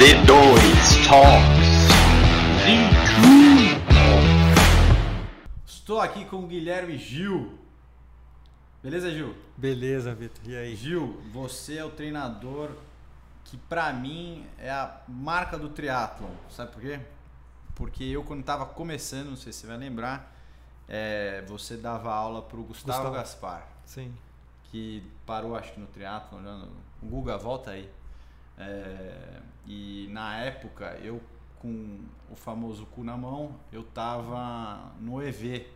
V2 Talks. Estou aqui com o Guilherme Gil. Beleza, Gil? Beleza, Vitor. E aí? Gil, você é o treinador que pra mim é a marca do triatlon. Sabe por quê? Porque eu quando estava começando, não sei se você vai lembrar, é, você dava aula pro Gustavo, Gustavo. Gaspar, Sim. que parou acho que no triatlon, o Guga volta aí. É, e na época eu com o famoso cu na mão, eu tava no EV.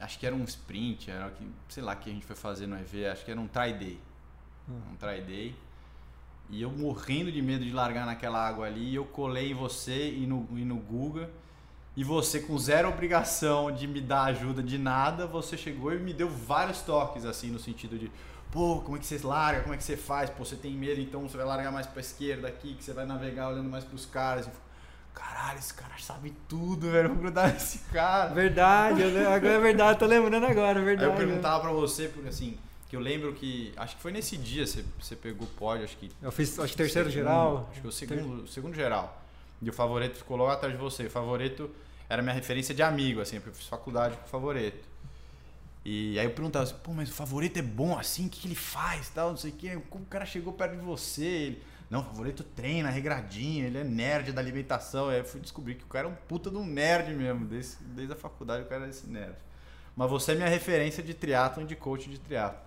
Acho que era um sprint, era que, sei lá, que a gente foi fazer no EV, acho que era um try day. Um try day. E eu morrendo de medo de largar naquela água ali, eu colei em você e no, e no Guga. E você com zero obrigação de me dar ajuda de nada, você chegou e me deu vários toques, assim, no sentido de pô, como é que você larga, como é que você faz? Pô, você tem medo, então você vai largar mais pra esquerda aqui, que você vai navegar olhando mais pros caras. E, Caralho, esse cara sabe tudo, velho. Vou grudar nesse cara. Verdade, eu agora é verdade, tô lembrando agora, é Aí verdade. eu perguntava pra você, porque assim, que eu lembro que. Acho que foi nesse dia você, você pegou o pódio, acho que. Eu fiz, acho que terceiro segundo, geral. Acho que o segundo, o segundo geral. E o favorito ficou logo atrás de você. O favorito era minha referência de amigo, assim, porque eu fiz faculdade com o favorito. E aí eu perguntava assim, pô, mas o favorito é bom assim? O que, que ele faz? Tal, não sei o quê. Como o cara chegou perto de você? Ele, não, o favorito treina, regradinho, ele é nerd da alimentação. Aí eu fui descobrir que o cara é um puta de um nerd mesmo. Desde, desde a faculdade o cara é esse nerd. Mas você é minha referência de triatlon, de coach de triatlon.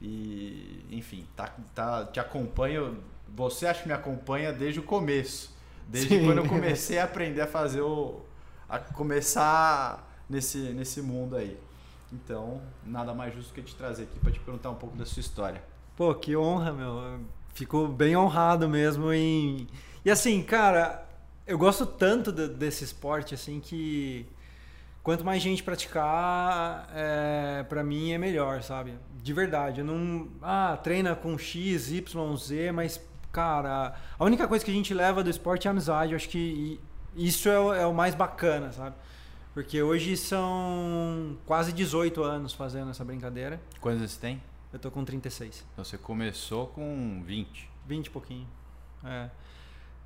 E, enfim, tá, tá, te acompanho. Você acho que me acompanha desde o começo. Desde Sim. quando eu comecei a aprender a fazer o. a começar nesse, nesse mundo aí. Então, nada mais justo que te trazer aqui para te perguntar um pouco da sua história. Pô, que honra, meu. Fico bem honrado mesmo em. E assim, cara, eu gosto tanto de- desse esporte, assim, que quanto mais gente praticar, é, para mim é melhor, sabe? De verdade. Eu não. Ah, treina com X, Y, Z, mas, cara, a única coisa que a gente leva do esporte é a amizade. Eu acho que isso é o, é o mais bacana, sabe? Porque hoje são quase 18 anos fazendo essa brincadeira. Quantos você tem? Eu tô com 36. Então, você começou com 20. 20 e pouquinho. É.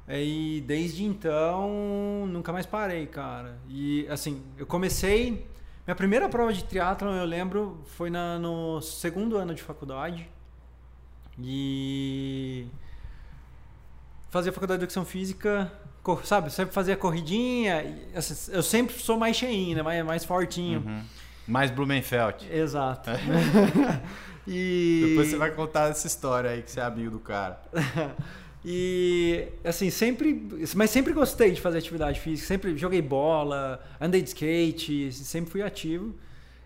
E desde então, nunca mais parei, cara. E assim, eu comecei. Minha primeira prova de triatlon, eu lembro, foi na, no segundo ano de faculdade. E. Fazia faculdade de educação física, sabe? Sempre fazia corridinha. assim, eu sempre sou mais cheinho, né? Mais, mais fortinho. Uhum. Mais Blumenfeld. Exato. e... Depois você vai contar essa história aí que você é amigo do cara. E assim, sempre. Mas sempre gostei de fazer atividade física. Sempre joguei bola, andei de skate, sempre fui ativo.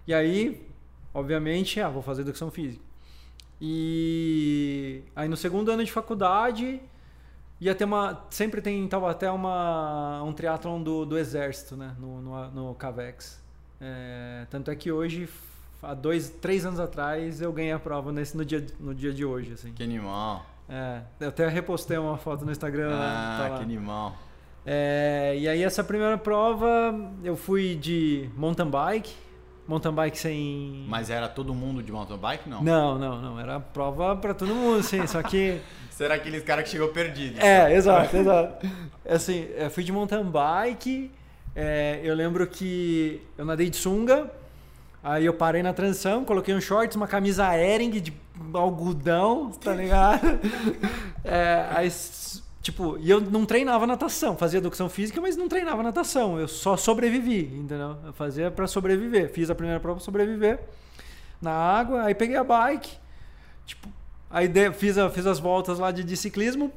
E aí, obviamente, ah, vou fazer educação física. E aí no segundo ano de faculdade ia ter uma. Sempre tem em Taubaté uma, um triatlon do, do exército, né? No, no, no Cavex. É, tanto é que hoje, há dois, três anos atrás, eu ganhei a prova nesse, no, dia, no dia de hoje. Assim. Que animal. É, eu até repostei uma foto no Instagram. Ah, tá que animal. É, e aí essa primeira prova eu fui de mountain bike, mountain bike sem. Mas era todo mundo de mountain bike? Não. Não, não, não. Era prova pra todo mundo, sim. Só que. Será aqueles cara que chegou perdido? É, exato, exato. Assim, eu fui de mountain bike. é, eu lembro que eu nadei de sunga. Aí eu parei na transição, coloquei um shorts, uma camisa Ering de algodão, tá ligado? É, aí, tipo, e eu não treinava natação, fazia educação física, mas não treinava natação. Eu só sobrevivi, entendeu? Eu fazia pra sobreviver. Fiz a primeira prova pra sobreviver na água, aí peguei a bike, tipo, aí de- fiz, a- fiz as voltas lá de, de ciclismo,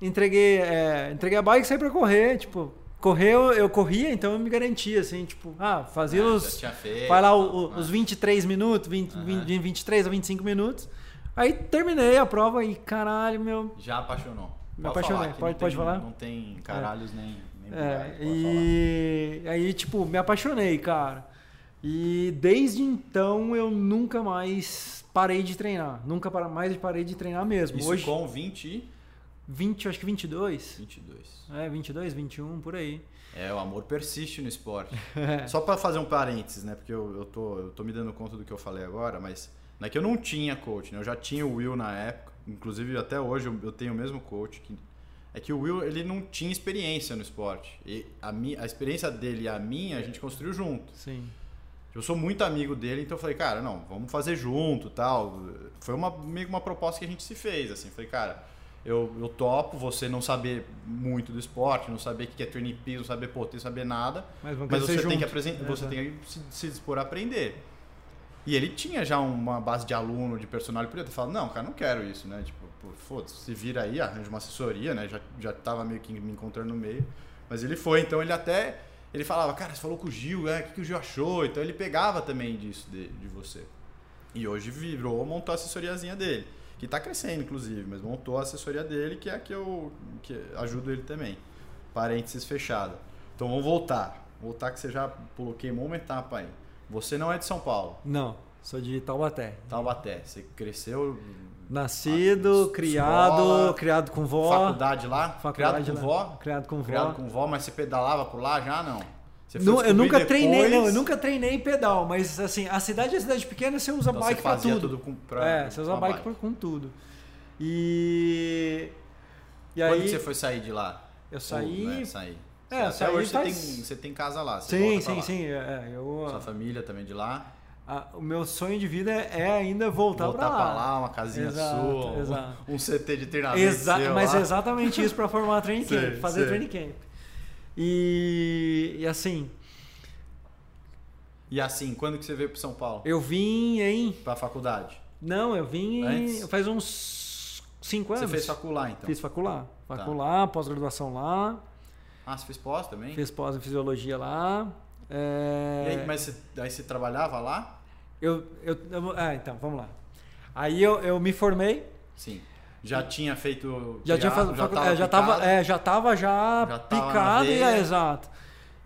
entreguei, é, entreguei a bike e saí pra correr, tipo, correr eu, corria, então eu me garantia, assim, tipo, ah, fazia Ah, os, feito, vai lá o- né? os 23 minutos, 20, Aham. 20, 23 a 25 minutos, aí terminei a prova e caralho, meu, Já apaixonou. Me Pode apaixonei. falar, Pode- não pode tem- falar? Não tem caralhos nem, nem É, pode falar. e aí, tipo, me apaixonei, cara. E desde então eu nunca mais parei de treinar. Nunca para- mais parei de treinar mesmo. Isso Hoje, com 20 e 20, acho que 22. 22. É, 22, 21, por aí. É, o amor persiste no esporte. É. Só pra fazer um parênteses, né? Porque eu, eu, tô, eu tô me dando conta do que eu falei agora, mas não é que eu não tinha coach, né? Eu já tinha o Will na época. Inclusive, até hoje eu, eu tenho o mesmo coach que é que o Will ele não tinha experiência no esporte. E a, minha, a experiência dele e a minha a gente construiu junto. Sim. Eu sou muito amigo dele, então eu falei, cara, não, vamos fazer junto tal. Foi uma, meio que uma proposta que a gente se fez, assim. Falei, cara, eu, eu topo você não saber muito do esporte, não saber o que é training peaks, não saber potência, não saber nada. Mas, Mas você tem, que apresen- você Exato. tem que se, se dispor a aprender. E ele tinha já uma base de aluno, de personal, ele podia ter falado, não, cara, não quero isso, né? Tipo, foda-se, se vira aí, arranja uma assessoria, né? Já, já tava meio que me encontrando no meio. Mas ele foi, então ele até. Ele falava, cara, você falou com o Gil, né? O que, que o Gil achou? Então ele pegava também disso de, de você. E hoje virou, montou a assessoriazinha dele. Que tá crescendo, inclusive, mas montou a assessoria dele, que é a que eu que ajudo ele também. Parênteses fechado. Então vamos voltar. Voltar que você já pulou, queimou uma etapa aí. Você não é de São Paulo, Não, sou de Taubaté. Taubaté. Você cresceu. Nascido, Ah, criado, escola, criado com vó. Faculdade lá? faculdade criado com lá. vó? Criado com vó. Criado com vó, mas você pedalava por lá já não? Nu- eu nunca treinei, depois, não, eu nunca treinei pedal, mas assim, a cidade é cidade pequena, você usa então bike fazia tudo. tudo com, pra, é, você usa a bike, pra- com tudo. E e Quando aí você foi sair de lá? eu saí, Ou, né, sair. É, Até hoje faz- você, tem, você tem casa lá. Sim, sim, lá. sim, é, eu Sua família também de lá. a- o meu sonho de vida é ainda voltar, Voltar pra pra lá. lá, uma casinha Exato, sua, um- exato. um CT de treinamento Exa seu mas lá. é exatamente isso para formar training camp, Sei, fazer sei. training camp. E, e assim, E assim, quando que você veio pro São Paulo? eu vim em Pra faculdade? não, eu vim Antes? faz uns cinco anos. Você fez facular, então? Fiz facular, Tá. facular, pós-graduação lá, Ah, você fez pós também? fiz pós em fisiologia lá. é, E aí, mas você, aí você trabalhava lá? eu, eu, eu- ah, então, vamos lá. Aí eu, eu me formei, Sim. Já tinha feito já tinha faz, já tava é, já tava, picado? é, já tava já, Já tava picado e é, exato.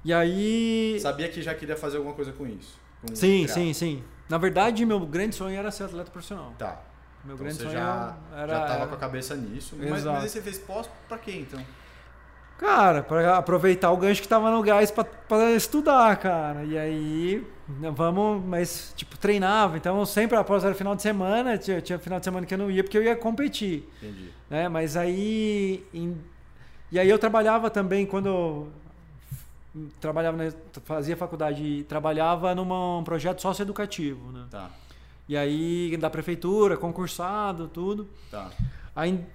E aí Sabia que já queria fazer alguma coisa com isso? com Sim, triatlo. sim, sim. Na verdade, meu grande sonho era ser atleta profissional. Tá. Meu Então grande sonho já, era. já tava era- com a cabeça nisso. Mas, mas aí você fez pós pra quê, então? Cara, pra aproveitar o gancho que tava no gás pra estudar, cara. E aí, vamos, mas, tipo, treinava. Então, sempre após era final de semana, tinha, tinha final de semana que eu não ia porque eu ia competir, Entendi. né? Mas aí. em- e aí eu trabalhava também quando. eu Trabalhava, na- fazia faculdade e trabalhava num um projeto socioeducativo, né? Tá, E aí, da prefeitura, concursado, tudo. tá. Aí em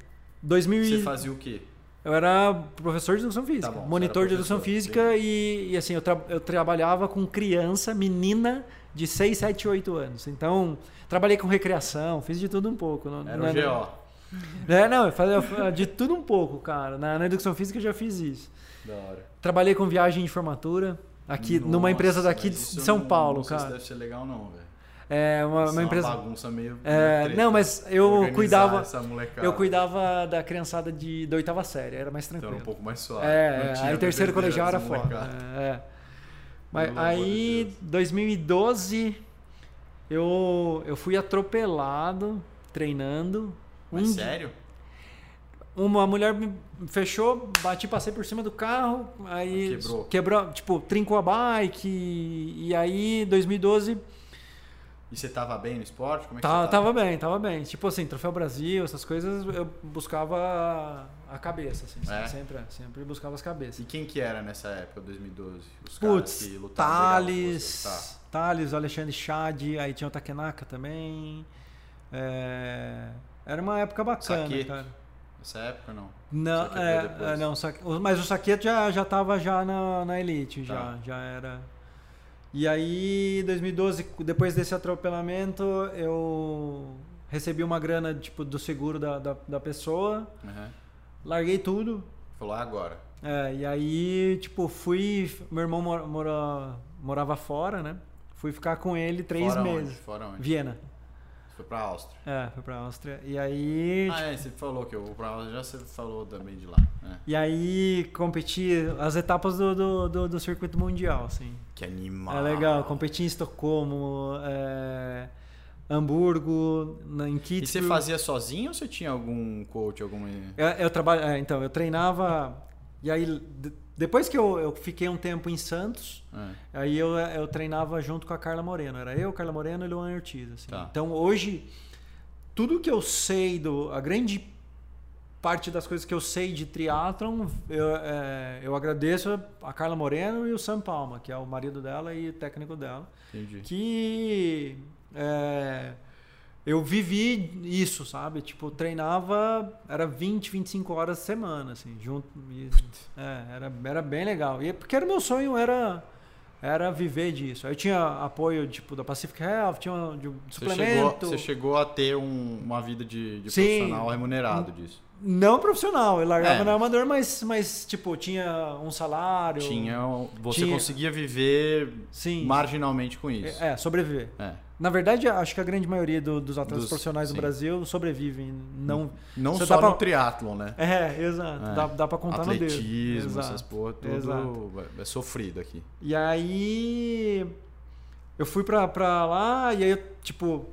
2000 Você fazia o quê? Eu era professor de educação física, Tá bom, monitor de educação física e, e, assim, eu, tra- eu trabalhava com criança, menina de 6, 7, 8 anos. Então, trabalhei com recreação, fiz de tudo um pouco. Não, Era não é- GO. É, não, eu fazia de tudo um pouco, cara. Na, na educação física eu já fiz isso. Da hora. Trabalhei com viagem de formatura, aqui numa Nossa, empresa daqui de São não- Paulo, não cara. deve ser legal, não, velho. É uma, Isso uma é empresa. bagunça meio. É, treta. não, mas eu Organizar cuidava-. Eu cuidava da criançada de, da oitava série, era mais Então tranquilo. era um pouco mais suave. É, é, aí terceiro colegial era foda. molecada. É. Mas de aí, Deus. 2012, eu, eu fui atropelado treinando. Mas Um- sério? Uma mulher me fechou, bati, passei por cima do carro, aí Quebrou. quebrou, tipo, trincou a bike, e, e aí, 2012, E você tava bem no esporte? Como é que Tava, você tava? tava bem, tava bem. Tipo assim, Troféu Brasil, essas coisas, eu buscava a- cabeça, assim. É? Sempre, sempre buscava as cabeças. E quem que era nessa época, 2012? Os caras Putz, que lutavam Thales, você? Tá. Thales, Alexandre Chad, aí tinha o Takenaka também. É, Era uma época bacana, Saqueto. cara. Nessa época, não? Não, é, é, não, mas o Saqueto já, já tava já na, na Elite, já, Tá. já era... E aí, 2012, depois desse atropelamento, eu recebi uma grana, tipo, do seguro da, da, da pessoa, Uhum. larguei tudo, Falou, ah, agora. É, e aí, tipo, fui. Meu irmão mora, mora- morava fora, né? Fui ficar com ele três Fora meses. Onde? Fora onde? Viena. Foi pra Áustria. É, fui pra Áustria. E aí. Ah, é, você falou que eu vou pra Áustria, já você falou também de lá. né? E aí competi as etapas do, do, do, do circuito mundial, assim. Que animal. É legal, competi em Estocolmo, é, Hamburgo, em E Kitzbühel. você fazia sozinho ou você tinha algum coach, alguma... Eu, eu trabalho, é, então, eu treinava. E aí, depois que eu, eu fiquei um tempo em Santos, É. Aí eu, eu treinava junto com a Carla Moreno. Era eu, Carla Moreno e Luan Ortiz. assim. Tá. Então hoje, tudo que eu sei do. A grande parte das coisas que eu sei de triatlon, eu, é, eu agradeço a Carla Moreno e o Sam Palma, que é o marido dela e técnico dela. Entendi. Que é, eu vivi isso, sabe? Tipo, treinava, era 20, 25 horas semana, assim, junto. E, é, era, era bem legal. E porque era meu sonho, era era viver disso. Aí eu tinha apoio tipo da Pacific Health, tinha um, de, Você suplemento. chegou, você chegou a ter um- uma vida de, de Sim. profissional remunerado disso. Não profissional, eu largava É. no amador, mas, mas tipo, tinha um salário. Tinha, você Tinha- conseguia viver Sim. marginalmente com isso. É, sobreviver. É. Na verdade, acho que a grande maioria do- dos atletas Dos- profissionais sim. do Brasil sobrevivem. Não, Não Você só dá pra- no triatlon, né? É, exato. É. Dá, dá pra contar no dedo. Atletismo, essas porra, tudo Exato. é é sofrido aqui. E aí eu fui pra, pra lá e aí eu, tipo,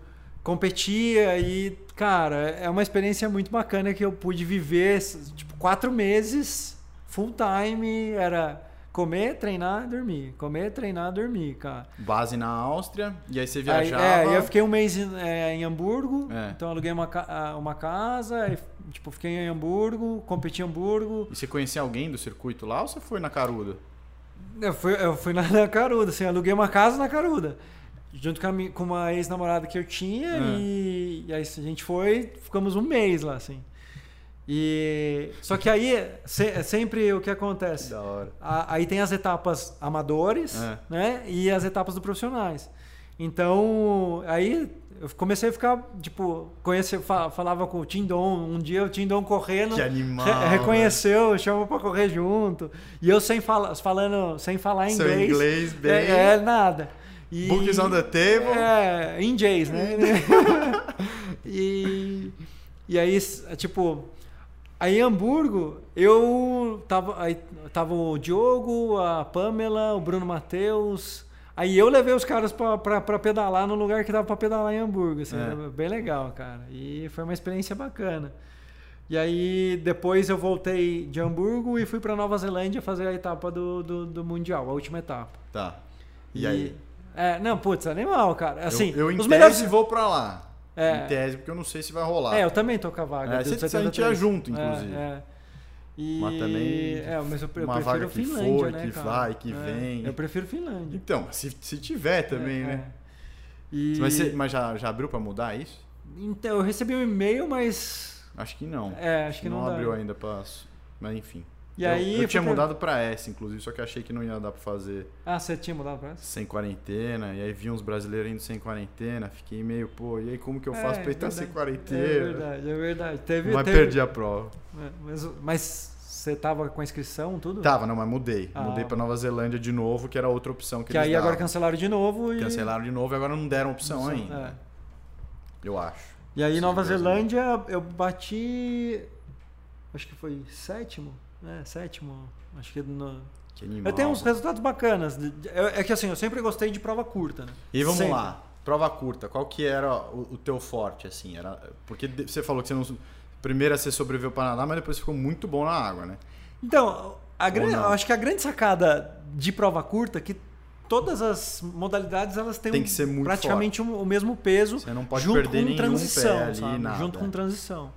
competia e, cara, é uma experiência muito bacana que eu pude viver, tipo, quatro meses, full time, era comer, treinar, dormir. Comer, treinar, dormir, cara. Base na Áustria, e aí você Aí, viajava. é, aí eu fiquei um mês em, é, em Hamburgo, É. então aluguei uma, uma casa, aí, tipo, fiquei em Hamburgo, competi em Hamburgo. E você conhecia alguém do circuito lá ou você foi na caruda? Eu fui, eu fui na, na Caruda, assim, aluguei uma casa na Caruda. Junto com, a com uma ex-namorada que eu tinha Ah. e, e aí a gente foi, ficamos um mês lá, assim. E, só que aí, se- é sempre o que acontece? Da hora. A- aí tem as etapas amadores, É. né? E as etapas do profissionais. Então, aí eu comecei a ficar, tipo, conhecer, fa- falava com o Tindon. Um dia o Tindon correndo, Que animal, re- reconheceu, chamou pra correr junto. E eu sem falar, falando, sem falar Seu inglês. inglês bem- É, é, nada. E, Books on the table. É, em né? e, e aí, tipo, aí em Hamburgo, eu tava, aí tava o Diogo, a Pamela, o Bruno Matheus. Aí eu levei os caras pra, pra, pra pedalar no lugar que dava pra pedalar em Hamburgo. Assim, É. era bem legal, cara. E foi uma experiência bacana. E aí depois eu voltei de Hamburgo e fui pra Nova Zelândia fazer a etapa do, do, do Mundial, a última etapa. Tá. E, aí? É, não, putz, animal, cara. Assim, eu, eu em os tese melhores. vou pra lá. É. Em tese, porque eu não sei se vai rolar. É, eu também tô com a vaga. É, cê- a 73. gente ia junto, inclusive. É, é. E... Mas também É, mas eu, eu uma prefiro vaga que Finlândia, for, né, que cara? vai, que É, vem. Eu prefiro Finlândia. Então, se, se tiver também, É, né? E... Mas, você- mas já, já abriu pra mudar isso? Então, eu recebi um e-mail, mas. Acho que não. É, acho que não, dá. abriu ainda pra. Mas enfim. E eu, aí, eu tinha mudado pra S, inclusive, só que achei que não ia dar pra fazer Ah, você tinha mudado pra essa? sem quarentena. E aí vi uns brasileiros indo sem quarentena. Fiquei meio, pô, e aí como que eu faço É, pra estar sem quarentena? É verdade, é verdade. Teve, Mas teve... perdi a prova. É, Mas, mas você tava com a inscrição, tudo? Tava, não, mas mudei. Ah. Mudei pra Nova Zelândia de novo, que era outra opção que, Que eles aí agora davam. cancelaram de novo e. Cancelaram de novo e agora não deram opção Opção, ainda. é. Eu acho. E aí, Sim, Nova. Zelândia, eu bati. Acho que foi sétimo. É, sétimo. Acho que no. Que animal. Eu tenho uns resultados bacanas. eu- É que assim, eu sempre gostei de prova curta, né? E vamos Sempre. lá. Prova curta, qual que era o, o teu forte, assim? Era, porque você falou que você não. Primeiro você sobreviveu para nadar, mas depois ficou muito bom na água, né? Então, a grande, acho que a grande sacada de prova curta é que todas as modalidades elas têm Tem que ser muito praticamente o o mesmo peso Você não pode junto perder com nenhum transição, pé ali, sabe? nada. junto com transição.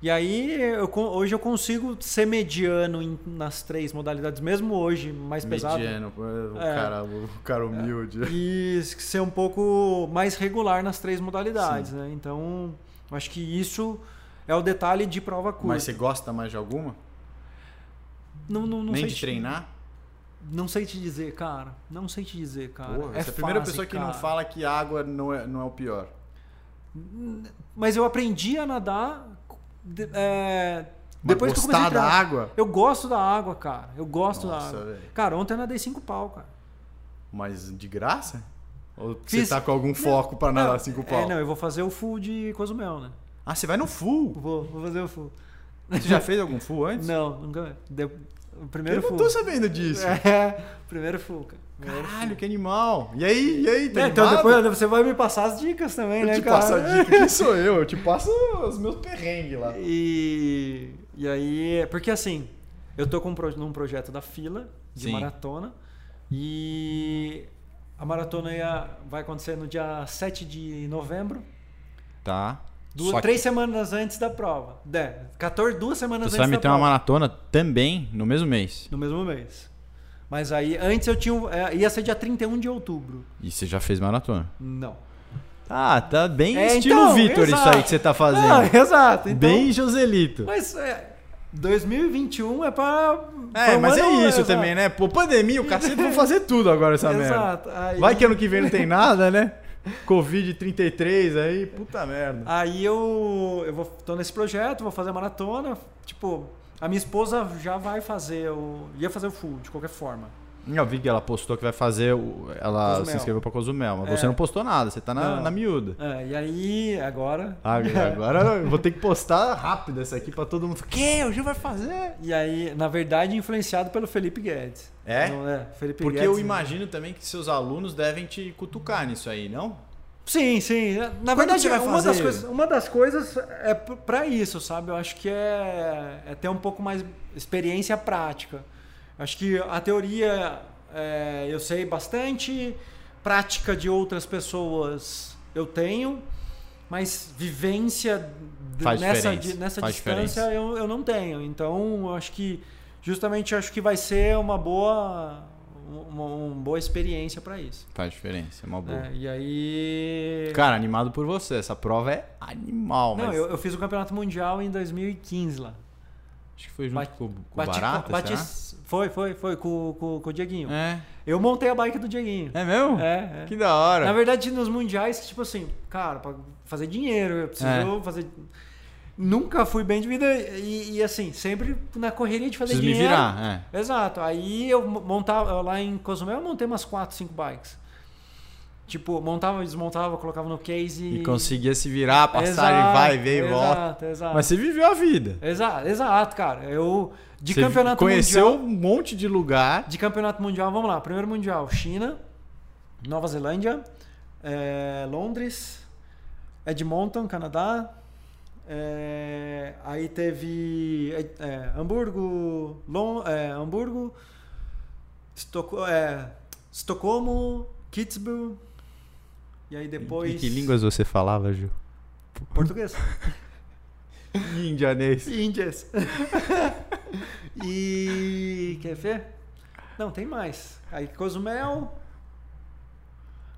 E aí, eu hoje eu consigo ser mediano em- nas três modalidades, mesmo hoje mais pesado. Mediano, o, É. cara, o cara humilde. E ser um pouco mais regular nas três modalidades, né? Então, acho que isso é o detalhe de prova curta. Mas você gosta mais de alguma? não, não, não Nem de te- treinar? Não sei te dizer, cara. Não sei te dizer, cara. Porra, é é a primeira pessoa que cara. não fala que água não é, não é o pior. Mas eu aprendi a nadar de- é, Mas depois que eu comecei a da treinar. água? Eu gosto da água, cara. Eu gosto Nossa, da água. velho. Cara, ontem eu nadei cinco pau, cara. Mas de graça? Ou Fiz- você tá com algum foco pra nadar cinco É, pau? não, eu vou fazer o full de Cozumel, né? Ah, você vai no full? Vou, vou fazer o full. Você já fez algum full antes? Não, nunca. Deu, o primeiro Eu não full. tô sabendo disso. É, primeiro full, cara. Caralho, que animal. E aí, e aí, tá É, então depois você vai me passar as dicas também, Eu né, te cara? passo a dica, quem sou eu? Eu te passo os meus perrengues lá. E, e aí, porque assim, eu tô com um pro- num projeto da fila de Sim. maratona e a maratona ia, vai acontecer no dia 7 de novembro Tá. Duas, que- três semanas antes da prova. É, 14, duas semanas Você antes vai da meter uma prova. maratona também no mesmo mês. No mesmo mês. Mas aí, antes eu tinha. é, ia ser dia 31 de outubro. E você já fez maratona. Não. Ah, tá bem É, estilo então, Vitor isso aí que você tá fazendo. Não, exato. Então, bem Joselito. Mas é, 2021 é pra. É, pra mas é ano- isso exato. também, né? Pô, pandemia, o cacete, vão fazer tudo agora essa merda. Exato. Aí, Vai que ano que vem não tem nada, né? Covid 33 aí, puta merda. Aí eu, eu vou, tô nesse projeto, vou fazer maratona. Tipo, a minha esposa já vai fazer o. ia fazer o full, de qualquer forma. Eu vi que ela postou que vai fazer. o- Ela Cozumel. se inscreveu pra Cozumel, mas É. você não postou nada, você tá na, Não. na miúda. É, e aí, agora. Ah, Agora eu vou ter que postar rápido essa aqui pra todo mundo. Que? O Gil vai fazer? E aí, na verdade, influenciado pelo Felipe Guedes. É? Não é? Felipe Porque Guedes. eu imagino também que seus alunos devem te cutucar nisso aí, não? Sim, sim. Na Quando verdade, você vai uma fazer? das, coisas, uma das coisas é p- pra isso, sabe? Eu acho que é, é ter um pouco mais experiência prática. Acho que a teoria é, eu sei bastante, prática de outras pessoas eu tenho, mas vivência Faz nessa, diferença, di- nessa faz distância eu, eu não tenho. Então, eu acho que justamente acho que vai ser uma boa uma, uma boa experiência para isso. Faz diferença, é uma boa. É, e aí. Cara, animado por você. Essa prova é animal, Não, mas. eu, eu fiz o campeonato mundial em 2015 lá. Acho que foi junto Bati- com, com o Bati, Barata, bati- foi, foi, foi com, com, com o Dieguinho. É. Eu montei a bike do Dieguinho. É mesmo? É, é. Que da hora. Na verdade, nos mundiais, tipo assim, cara, pra fazer dinheiro, eu preciso É. fazer. Nunca fui bem de vida e, e, assim, sempre na correria de fazer Preciso me dinheiro. virar, é. Exato. Aí eu montava, lá em Cozumel, eu montei umas 4, 5 bikes. Tipo, montava, desmontava, colocava no case E conseguia se virar, passagem, Exato, vai, vem e exato, volta. Exato, Mas você viveu a vida. Exato, exato, cara. Eu de você campeonato conheceu mundial, um monte de lugar. de campeonato mundial, vamos lá. Primeiro mundial, China, Nova Zelândia, eh, Londres, Edmonton, Canadá. Eh, aí teve eh, eh, Hamburgo, Lon, eh, Hamburgo, Estoco, eh, Estocolmo, Kitzbühel. E aí depois E que línguas você falava, Gil? português. Indianês. Índias. e. Quer ver? Não, tem mais. Aí Cozumel.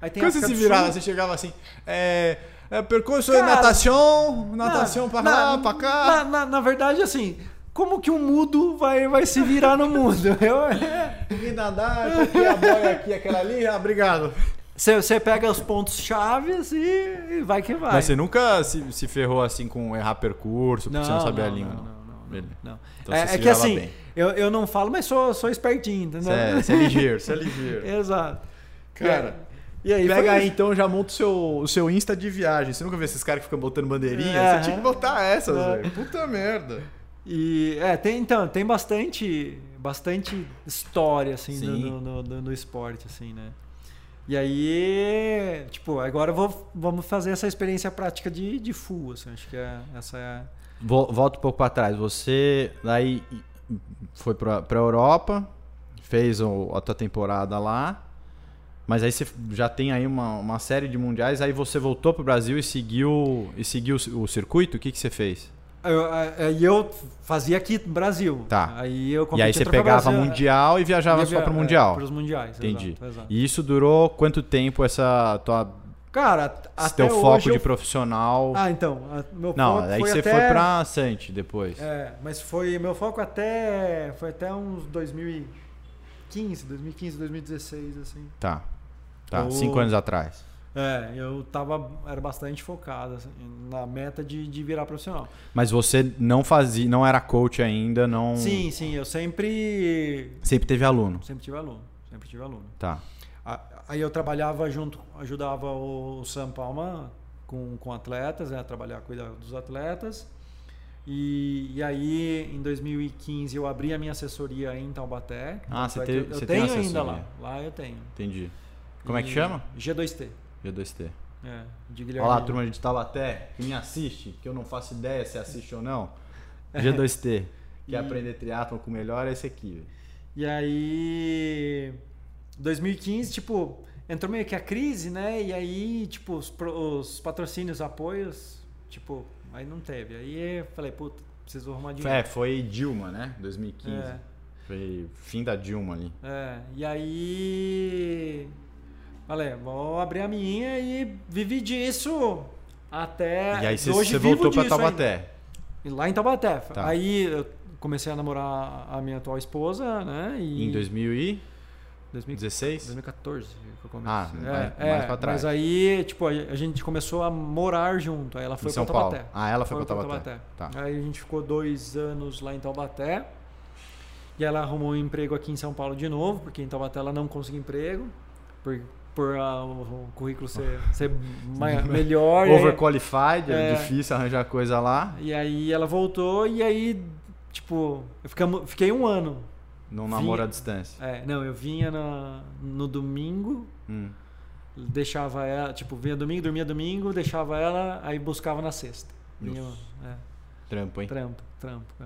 Aí tem Quando você se virava, você chegava assim, é, é percurso Cara, de natação, natação Na- pra na- lá, pra cá. Na, na, na verdade, assim, como que um mudo vai, vai se virar no mundo? Eu, Vim nadar, aqui a boia aqui, aquela ali, ah, obrigado. você, você pega os pontos chaves e, e vai que vai. Mas você nunca se, se ferrou assim com errar percurso, porque você não sabia a língua, não, não. não, não, não. Então é você se é que assim, bem. eu, eu não falo, mas sou, sou espertinho, entendeu? Você é, você é ligeiro, você é ligeiro. Exato. Cara, e aí, Pega aí então, já monta o seu, o seu Insta de viagem. Você nunca vê esses caras que ficam botando bandeirinha? É, você tinha que botar essas, é. velho. Puta merda. E é, tem então, tem bastante bastante história assim no, no, no- no esporte assim, né? E aí, tipo, agora vou vamos fazer essa experiência prática de, de full, assim, acho que é, essa é Vol- Volta um pouco pra trás. Você daí foi pra, pra Europa, fez o- a tua temporada lá, mas aí você já tem aí uma, uma série de mundiais, aí você voltou pro Brasil e seguiu, e seguiu o circuito? O que, que você fez? eu, é, e eu fazia aqui no Brasil. Tá. Aí eu e aí você pegava Brasil, mundial e viajava ia só via- pro é, mundial. pros mundiais, Entendi. exato, exato. E isso durou quanto tempo essa tua Cara, até teu foco eu- de profissional? Ah, então, meu Não, foco aí foi você até... foi pra Sante depois. É, mas foi meu foco até foi até uns 2015, 2015, 2016 assim. Tá. Tá, cinco anos atrás. É, eu tava era bastante focado assim, na meta de, de virar profissional. Mas você não fazia, não era coach ainda, não. Sim, sim, eu sempre Sempre teve aluno. sempre tive aluno, sempre tive aluno. Tá. Aí eu trabalhava junto, ajudava o Sam Palma com, com atletas, né, a trabalhar, cuidar dos atletas. E, e aí, em 2015, eu abri a minha assessoria em Taubaté. Ah, você tem- eu, você eu tem tenho ainda assessoria. lá. Lá eu tenho. Entendi. Como é que chama? G2T. G2T. É, de Olha Guilherme. lá, turma de Taubaté, que me assiste, que eu não faço ideia se assiste ou não. G2T. Quer E- aprender triatlon com o melhor é esse aqui. E aí, 2015, tipo, entrou meio que a crise, né? E aí, tipo, os, os patrocínios, apoios tipo, aí não teve. Aí eu falei, puta, preciso arrumar dinheiro. É, foi Dilma, né? 2015. É. Foi fim da Dilma ali. É, e aí. Falei, vou abrir a minha e vivi disso até. e aí você, hoje você vivo voltou pra disso Taubaté. ainda. E Lá em Taubaté. Tá. Aí eu comecei a namorar a minha atual esposa, né? E Em 2016? 2014 que eu comecei. Ah, é, mais- é, mais pra trás. Mas aí, tipo, a gente começou a morar junto. Aí ela foi Em São pra Paulo. Taubaté. Ah, ela foi, pra Taubaté. Tá. Aí a gente ficou dois anos lá em Taubaté. E ela arrumou um emprego aqui em São Paulo de novo, porque em Taubaté ela não conseguiu emprego. Por, por ah, o, currículo ser, ser melhor. Overqualified, é. É. difícil arranjar coisa lá. E aí ela voltou e aí, tipo, eu ficamo- fiquei um ano. Num namoro à distância. É, não, eu vinha na- no domingo, Hum. deixava ela, tipo, vinha domingo, dormia domingo, deixava ela, aí buscava na sexta. Vinha, é, Trampo, hein? trampo, trampo. é.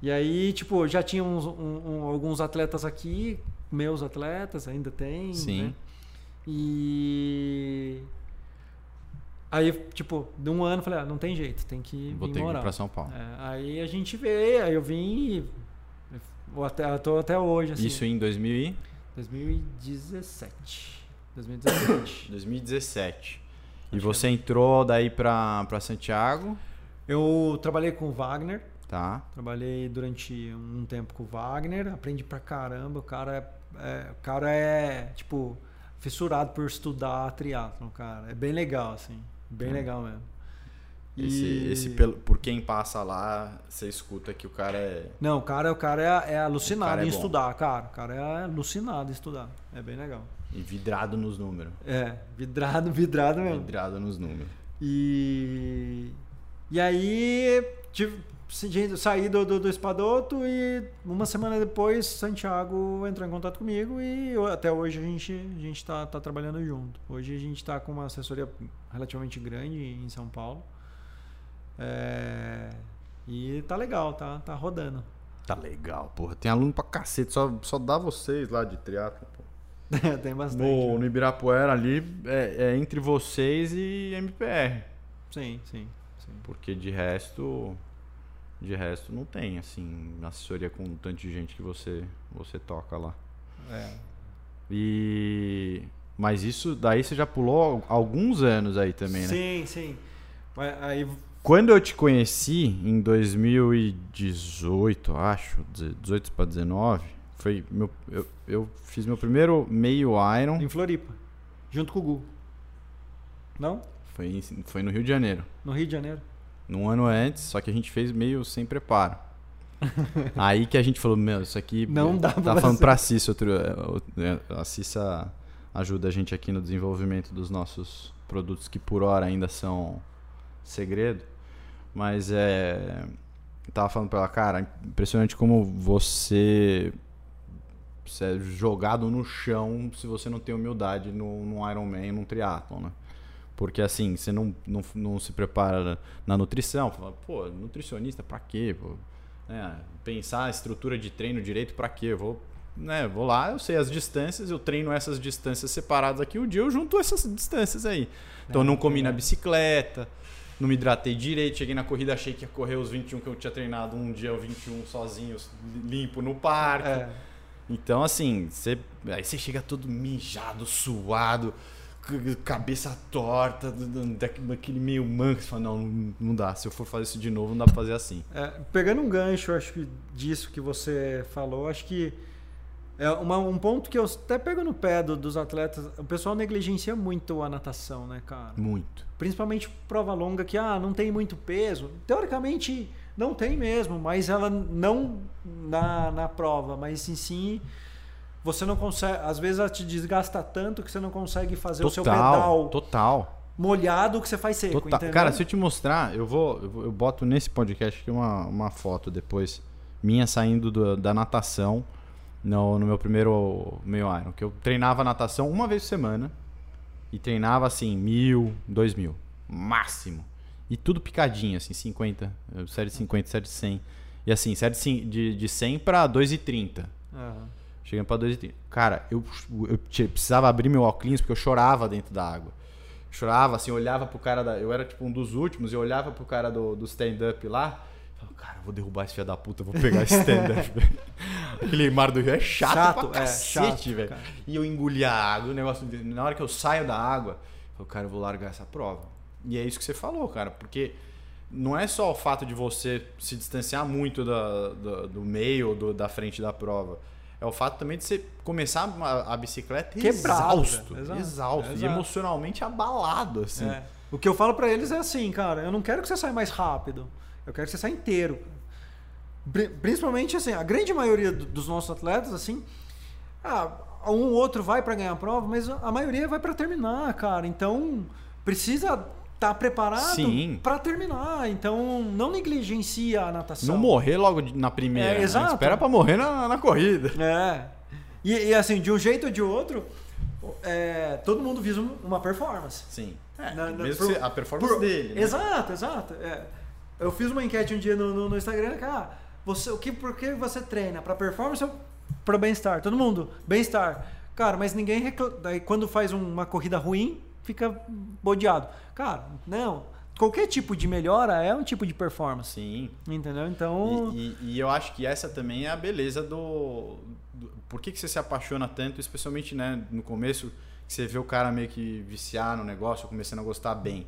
E aí, tipo, já tinha uns- um- um- alguns atletas aqui, meus atletas, ainda tem. Sim. né? E. Aí, tipo, de um ano, eu falei, ah, não tem jeito, tem que Vou vir ter que ir morar. pra São Paulo. É, aí a gente veio, aí eu vim e. Eu até, eu tô até hoje, assim. Isso em 2000 e- 2017. 2017. 2017. E Acho você entrou daí pra, pra Santiago, eu trabalhei com o Wagner, tá? trabalhei durante um tempo com o Wagner, aprendi pra caramba. O cara é, é- o cara é tipo, fissurado por estudar triatlon, cara. É bem legal, assim. Bem Hum. legal mesmo. Esse, E- esse pelo- por quem passa lá, você escuta que o cara é. Não, o cara, o cara é, é alucinado cara é em bom. estudar, cara. O cara é alucinado em estudar. É bem legal. e vidrado nos números. É, vidrado, vidrado mesmo. Vidrado nos números. E, e aí tive, saí do, do, do Espadoto e uma semana depois Santiago entrou em contato comigo e eu- até hoje a gente a gente está tá trabalhando junto. Hoje a gente está com uma assessoria relativamente grande em São Paulo. É, e tá legal, tá, tá rodando. Tá legal, porra. Tem aluno pra cacete, só, só dá vocês lá de triatlo, pô. Tem bastante. No, né? no Ibirapuera ali é, é entre vocês e MPR. Sim, sim, sim. Porque de resto. De resto não tem, assim, assessoria com tanto de gente que você, você toca lá. É. E. Mas isso daí você já pulou alguns anos aí também, né? Sim, sim. Aí Quando eu te conheci, em 2018, acho, 18 para 19, foi meu, eu, eu fiz meu primeiro meio Iron, em Floripa, junto com o Gu. Não? foi, foi no Rio de Janeiro. No Rio de Janeiro. Num ano antes, só que a gente fez meio sem preparo. Aí que a gente falou, meu, isso aqui. Não dá pra Tá falando fazer. pra Cissa, outro, é, a Cissa ajuda a gente aqui no desenvolvimento dos nossos produtos que por hora ainda são segredo. Mas é. Tava falando pra ela, cara, impressionante como você. Você é jogado no chão se você não tem humildade no, no Ironman, num triatlon, né? Porque assim, você não, não, não se prepara na nutrição. Fala, pô, nutricionista pra quê? Pô? É, pensar a estrutura de treino direito pra quê? Eu vou, né, vou lá, eu sei as distâncias, eu treino essas distâncias separadas aqui, o dia eu junto essas distâncias aí. Então eu não comi na bicicleta, não me hidratei direito, cheguei na corrida, achei que ia correr os 21 que eu tinha treinado um dia, o 21 sozinho, limpo no parque. É. Então, assim, você, aí você chega todo mijado, suado, cabeça torta, daquele meio manco. Você fala, não, não- não dá. Se eu for fazer isso de novo, não dá pra fazer assim. É, pegando um gancho, acho que disso que você falou, acho que é uma- um ponto que eu até pego no pé do- dos atletas. O pessoal negligencia muito a natação, né, cara? Muito. Principalmente prova longa que ah, não tem muito peso. Teoricamente não tem mesmo, mas ela não na, na prova, mas sim sim você não consegue, às vezes ela te desgasta tanto que você não consegue fazer o seu pedal total. molhado que você faz seco, total. entendeu? Cara, se eu te mostrar, eu vou, eu, eu boto nesse podcast aqui uma, uma foto depois, minha saindo do- da natação no, no meu primeiro meio Iron. Que eu treinava natação uma vez por semana e treinava assim, mil, dois mil, máximo. E tudo picadinho, assim, 50, eh, série de 50, série de 100. E assim, série de de, de 100 pra 2,30. Aham. Chegando pra 2,30. Cara, eu, eu precisava abrir meu óculos porque eu chorava dentro da água. Chorava, assim, olhava pro cara da. Eu era tipo um dos últimos, e eu olhava pro cara do, do stand-up lá. Falava, cara, eu vou derrubar esse filho da puta, vou pegar esse stand-up. Aquele mar do rio é chato, Chato, pra é, cacete, chato, velho. E eu engolia a água, o negócio. Na hora que eu saio da água, eu falei, cara, eu vou largar essa prova. E é isso que você falou, cara, porque não é só o fato de você se distanciar muito da, do, do meio ou da frente da prova. É o fato também de você começar a, a bicicleta Quebrado, exausto. Exausto. E emocionalmente abalado, assim. É. O que eu falo pra eles é assim, cara, eu não quero que você saia mais rápido. Eu quero que você saia inteiro. Pri- Principalmente assim, a grande maioria do- dos nossos atletas, assim, ah, um ou outro vai pra ganhar a prova, mas a maioria vai pra terminar, cara. Então, precisa estar preparado pra terminar. Então, não negligencia a natação. Não morrer logo na primeira. É, exato. Espera pra morrer na, na corrida. É. E, e, assim, de um jeito ou de outro, é, todo mundo visa um- uma performance. Sim. É, Na- na- mesmo por- se- a performance por- dele. né? Exato, exato. É. Eu fiz uma enquete um dia no, no, no Instagram, cara, você, o que, por que você treina? Pra performance ou pra bem-estar? Todo mundo, bem-estar. Cara, mas ninguém reclama. Daí quando faz um- uma corrida ruim, fica bodeado. Cara, não. Qualquer tipo de melhora é um tipo de performance. Sim. Entendeu? Então. E, e- e eu acho que essa também é a beleza do. do- por que, que você se apaixona tanto, especialmente né, no começo, que você vê o cara meio que viciar no negócio, começando a gostar bem.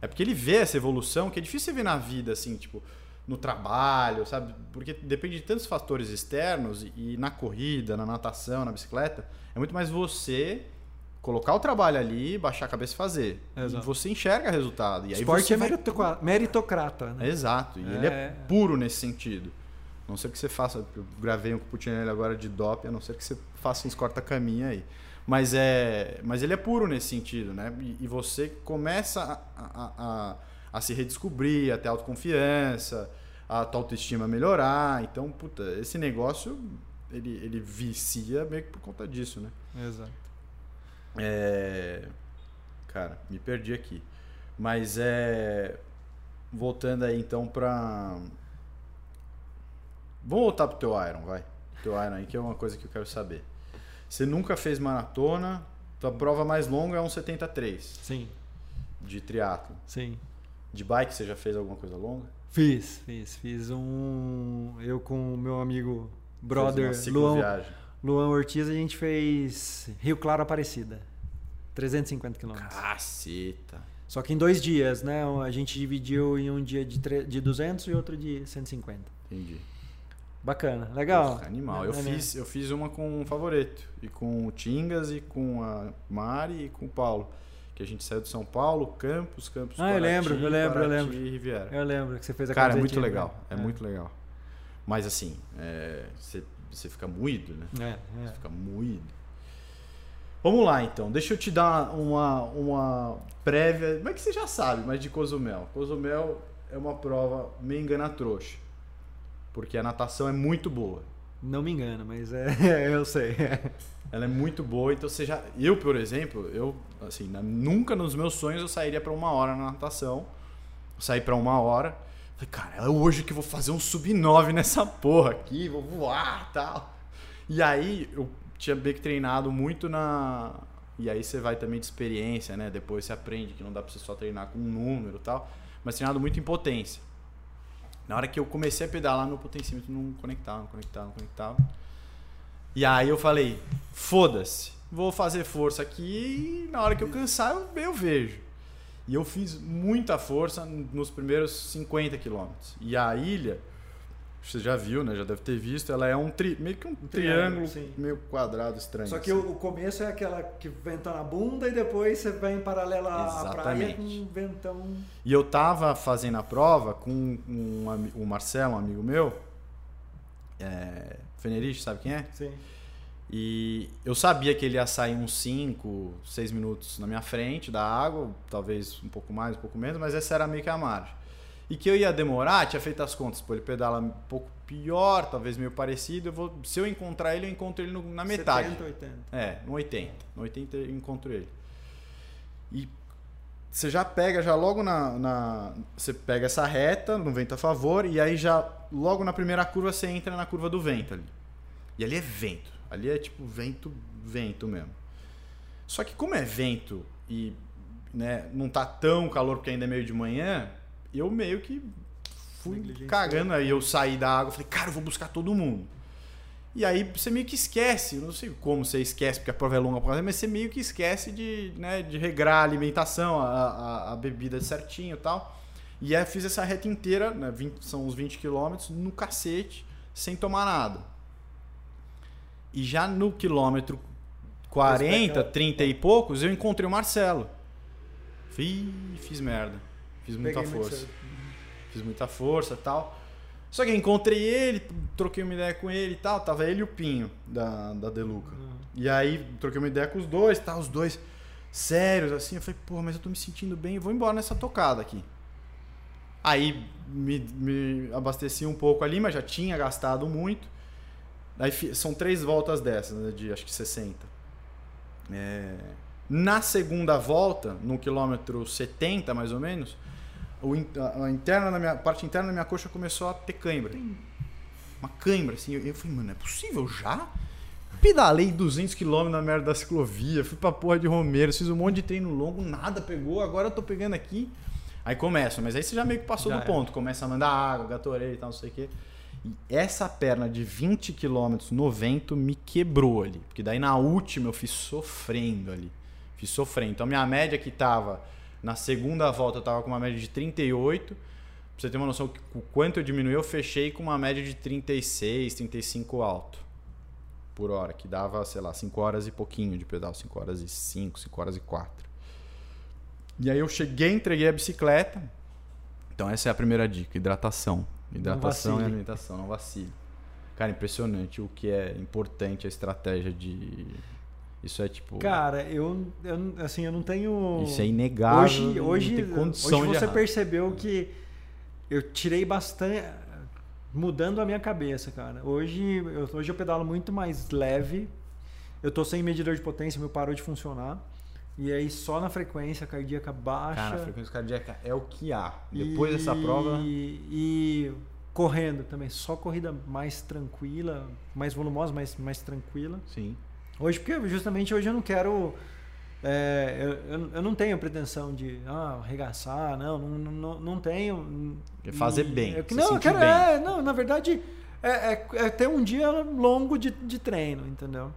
É porque ele vê essa evolução que é difícil você ver na vida, assim, tipo, no trabalho, sabe? Porque depende de tantos fatores externos e, e na corrida, na natação, na bicicleta, é muito mais você colocar o trabalho ali, baixar a cabeça e fazer. Exato. E você enxerga resultado. E aí esporte você é vai meritocra- meritocrata. Né? Exato, e ele é É. puro nesse sentido. A não ser que você faça, eu gravei um Putinelli agora de dop, a não ser que você faça uns corta-caminho aí. Mas, é, mas ele é puro nesse sentido, né? E, e você começa a, a, a, a se redescobrir, a ter autoconfiança, a tua autoestima melhorar. Então, puta, esse negócio, ele, ele vicia meio que por conta disso, né? Exato. É... Cara, me perdi aqui. Mas é. Voltando aí então pra. Vamos voltar pro teu Iron, vai. Teu Iron aí, que é uma coisa que eu quero saber. Você nunca fez maratona, tua prova mais longa é um 73 Sim, de triatlo. sim. De bike você já fez alguma coisa longa? Fiz, fiz. Fiz um. Eu com o meu amigo brother Luan. Luan Ortiz, a gente fez Rio Claro Aparecida. 350 quilômetros. Caceta. Só que em dois dias, né? A gente dividiu em um dia de, tre- de 200 e outro de 150. Entendi. Bacana, legal. Porra, animal. É, Eu é, fiz, eu fiz uma com o Favoreto. E com o Tingas, e com a Mari e com o Paulo. Que a gente saiu de São Paulo, Campos, Campos, Ah, eu lembro, eu lembro, eu Paraty lembro. e Riviera. Eu lembro que você fez a Cara, é muito legal. né? É, muito legal. Mas assim, é, você você fica moído, né? É, Você é. fica moído. Vamos lá, então. Deixa eu te dar uma, uma prévia. Mas que você já sabe, mas de Cozumel. Cozumel é uma prova meio engana trouxa. Porque a natação é muito boa. Não me engano, mas é, eu sei. Ela é muito boa, então você já. Eu, por exemplo, eu, assim, nunca nos meus sonhos eu sairia pra uma hora na natação. Eu saí pra uma hora. Falei, cara, é hoje que eu vou fazer um sub-9 nessa porra aqui, vou voar tal. E aí eu tinha que treinado muito na. E aí você vai também de experiência, né? Depois você aprende que não dá pra você só treinar com um número e tal. Mas treinado muito em potência. Na hora que eu comecei a pedalar, meu potencímetro não conectava, não conectava, não conectava. E aí eu falei, foda-se, vou fazer força aqui e na hora que eu cansar eu, eu vejo. E eu fiz muita força nos primeiros 50 quilômetros. E a ilha, você já viu, né? Já deve ter visto, ela é um tri, meio que um, triângulo, triângulo, meio quadrado estranho. Só que assim. o, começo é aquela que venta na bunda e depois você vai em paralela à praia Exatamente. com um ventão. E eu tava fazendo a prova com um, ami- o Marcelo, um amigo meu, é, Fenerich, sabe quem é? Sim. E eu sabia que ele ia sair uns 5, 6 minutos na minha frente da água, talvez um pouco mais, um pouco menos, mas essa era meio que a margem. E que eu ia demorar, tinha feito as contas, pô, ele pedala um pouco pior, talvez meio parecido, eu vou, se eu encontrar ele, eu encontro ele no- na metade. 70, 80. É, no 80. No 80 eu encontro ele. E você já pega, já logo na, na- Você pega essa reta, no vento a favor, e aí já, logo na primeira curva, você entra na curva do vento ali. E ali é vento. Ali é tipo vento, vento mesmo. Só que como é vento e né, não tá tão calor porque ainda é meio de manhã, eu meio que fui cagando. Aí eu saí da água, falei, cara, eu vou buscar todo mundo. E aí você meio que esquece, não sei como você esquece, porque a prova é longa, mas você meio que esquece de, né, de regrar a alimentação, a, a, a bebida certinho e tal. E aí fiz essa reta inteira, né, 20, são uns 20 quilômetros, no cacete, sem tomar nada. E já no quilômetro 40, 30 e poucos, eu encontrei o Marcelo. Fiz, fiz merda. Fiz muita Peguei força. Fiz muita força e tal. Só que encontrei ele, troquei uma ideia com ele e tal. Tava ele e o Pinho, da, da Deluca. Uhum. E aí, troquei uma ideia com os dois, tá? Os dois sérios, assim. Eu falei, pô, mas eu tô me sentindo bem, eu vou embora nessa tocada aqui. Aí me, me abasteci um pouco ali, mas já tinha gastado muito. Aí são três voltas dessas, né, de acho que 60. É... Na segunda volta, no quilômetro 70 mais ou menos, o, a, interna na minha, a parte interna da minha coxa começou a ter cãibra. Uma cãibra, assim. Eu, eu falei, mano, é possível já? Pedalei 200 km na merda da ciclovia, fui pra porra de Romero, fiz um monte de treino longo, nada pegou, agora eu tô pegando aqui. Aí começa, mas aí você já meio que passou já do é. ponto, começa a mandar água, gatorei e tal, não sei o quê. E essa perna de 20 km no vento me quebrou ali. Porque daí na última eu fiz sofrendo ali. Fiz sofrendo. Então minha média que tava na segunda volta eu tava com uma média de 38. Pra você ter uma noção o quanto eu diminui, eu fechei com uma média de 36, 35 alto por hora, que dava, sei lá, 5 horas e pouquinho de pedal, 5 horas e 5, 5 horas e 4. E aí eu cheguei, entreguei a bicicleta. Então essa é a primeira dica, hidratação. Hidratação e alimentação, não vacile. Cara, impressionante o que é importante a estratégia de isso é tipo. Cara, eu, eu assim, eu não tenho. Isso é inegável. Hoje, hoje, hoje você percebeu que eu tirei bastante. Mudando a minha cabeça, cara. Hoje eu, hoje eu pedalo muito mais leve. Eu tô sem medidor de potência, meu parou de funcionar. E aí só na frequência cardíaca baixa. Cara, a frequência cardíaca é o que há. Depois e, dessa prova. E correndo também, só corrida mais tranquila, mais volumosa, mais, mais tranquila. Sim. Hoje, porque justamente hoje eu não quero. É, eu, eu não tenho pretensão de ah, arregaçar, não, não, não, não tenho. Quer fazer e, bem. Eu, não, eu quero. É, não, na verdade, é, é, é, ter um dia longo de, de treino, entendeu?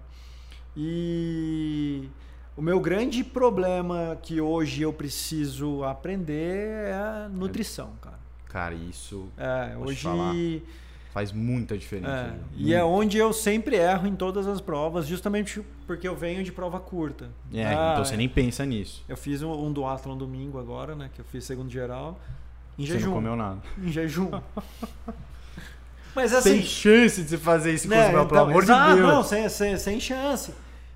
E o meu grande problema que hoje eu preciso aprender é a nutrição, cara. Cara, isso. É, hoje. Faz muita diferença. É, e é onde eu sempre erro em todas as provas, justamente porque eu venho de prova curta. É, ah, então você nem pensa nisso. Eu fiz um, um duatlon domingo agora, né? Que eu fiz segundo geral. Em você jejum. não comeu nada. Em jejum. Mas assim. Sem chance de você fazer isso, né, então, pelo amor exato, de Deus. Não, sem, sem, sem chance.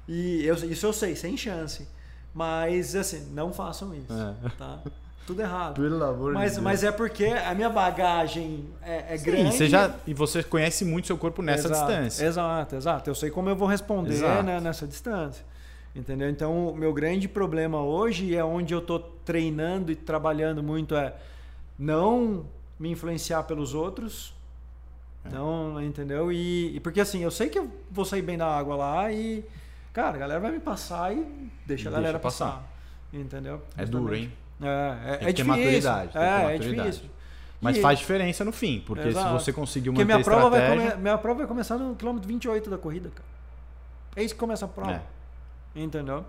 E eu, isso eu sei, sem chance. Mas assim, não façam isso. É. Tá? tudo errado. Pelo amor mas, de Deus. Mas é porque a minha bagagem é, é Sim, grande. Você já, e você conhece muito seu corpo nessa exato, distância. Exato, exato. Eu sei como eu vou responder né, nessa distância. Entendeu? Então, o meu grande problema hoje é onde eu estou treinando e trabalhando muito é não me influenciar pelos outros. É. Não, entendeu? E, e, porque assim, eu sei que eu vou sair bem da água lá e, cara, a galera vai me passar e deixa a galera passar. passar. Entendeu? É duro, hein? É, é, é difícil. Maturidade, é, é difícil. Mas faz diferença no fim, porque Exato. se você conseguir manter minha prova estratégia... Vai minha prova vai começar no quilômetro 28 da corrida, cara. É isso que começa a prova. É. Entendeu?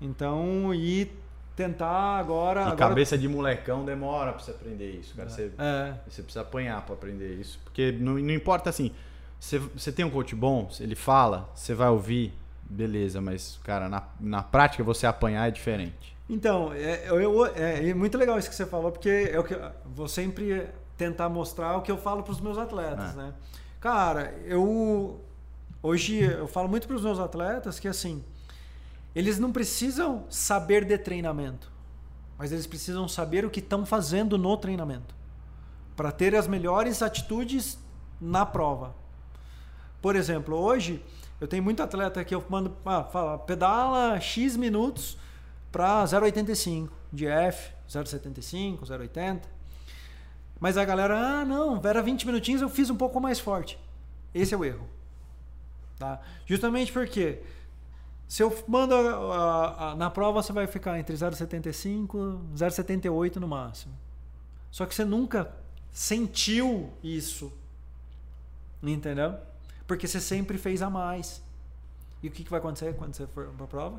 Então, e tentar agora... E agora... cabeça de molecão demora pra você aprender isso, cara. Você, é. você precisa apanhar pra aprender isso. Porque não, não importa assim... Você, você tem um coach bom, ele fala, você vai ouvir, beleza, mas, cara, na, na prática você apanhar é diferente. Então, é, eu, é, é, muito legal isso que você falou, porque é que vou sempre tentar mostrar o que eu falo para os meus atletas, é. né? Cara, eu hoje eu falo muito para os meus atletas que assim, eles não precisam saber de treinamento, mas eles precisam saber o que estão fazendo no treinamento para ter as melhores atitudes na prova. Por exemplo, hoje eu tenho muito atleta que eu mando, ah, fala, pedala X minutos para 0,85 de F, 0,75, 0,80. Mas a galera, ah, não, era 20 minutinhos, eu fiz um pouco mais forte. Esse é o erro. Tá? Justamente porque Se eu mando a- a- a- na prova, você vai ficar entre 0,75 e 0,78 no máximo. Só que você nunca sentiu isso. Entendeu? Porque você sempre fez a mais. E o que, que vai acontecer quando você for pra prova?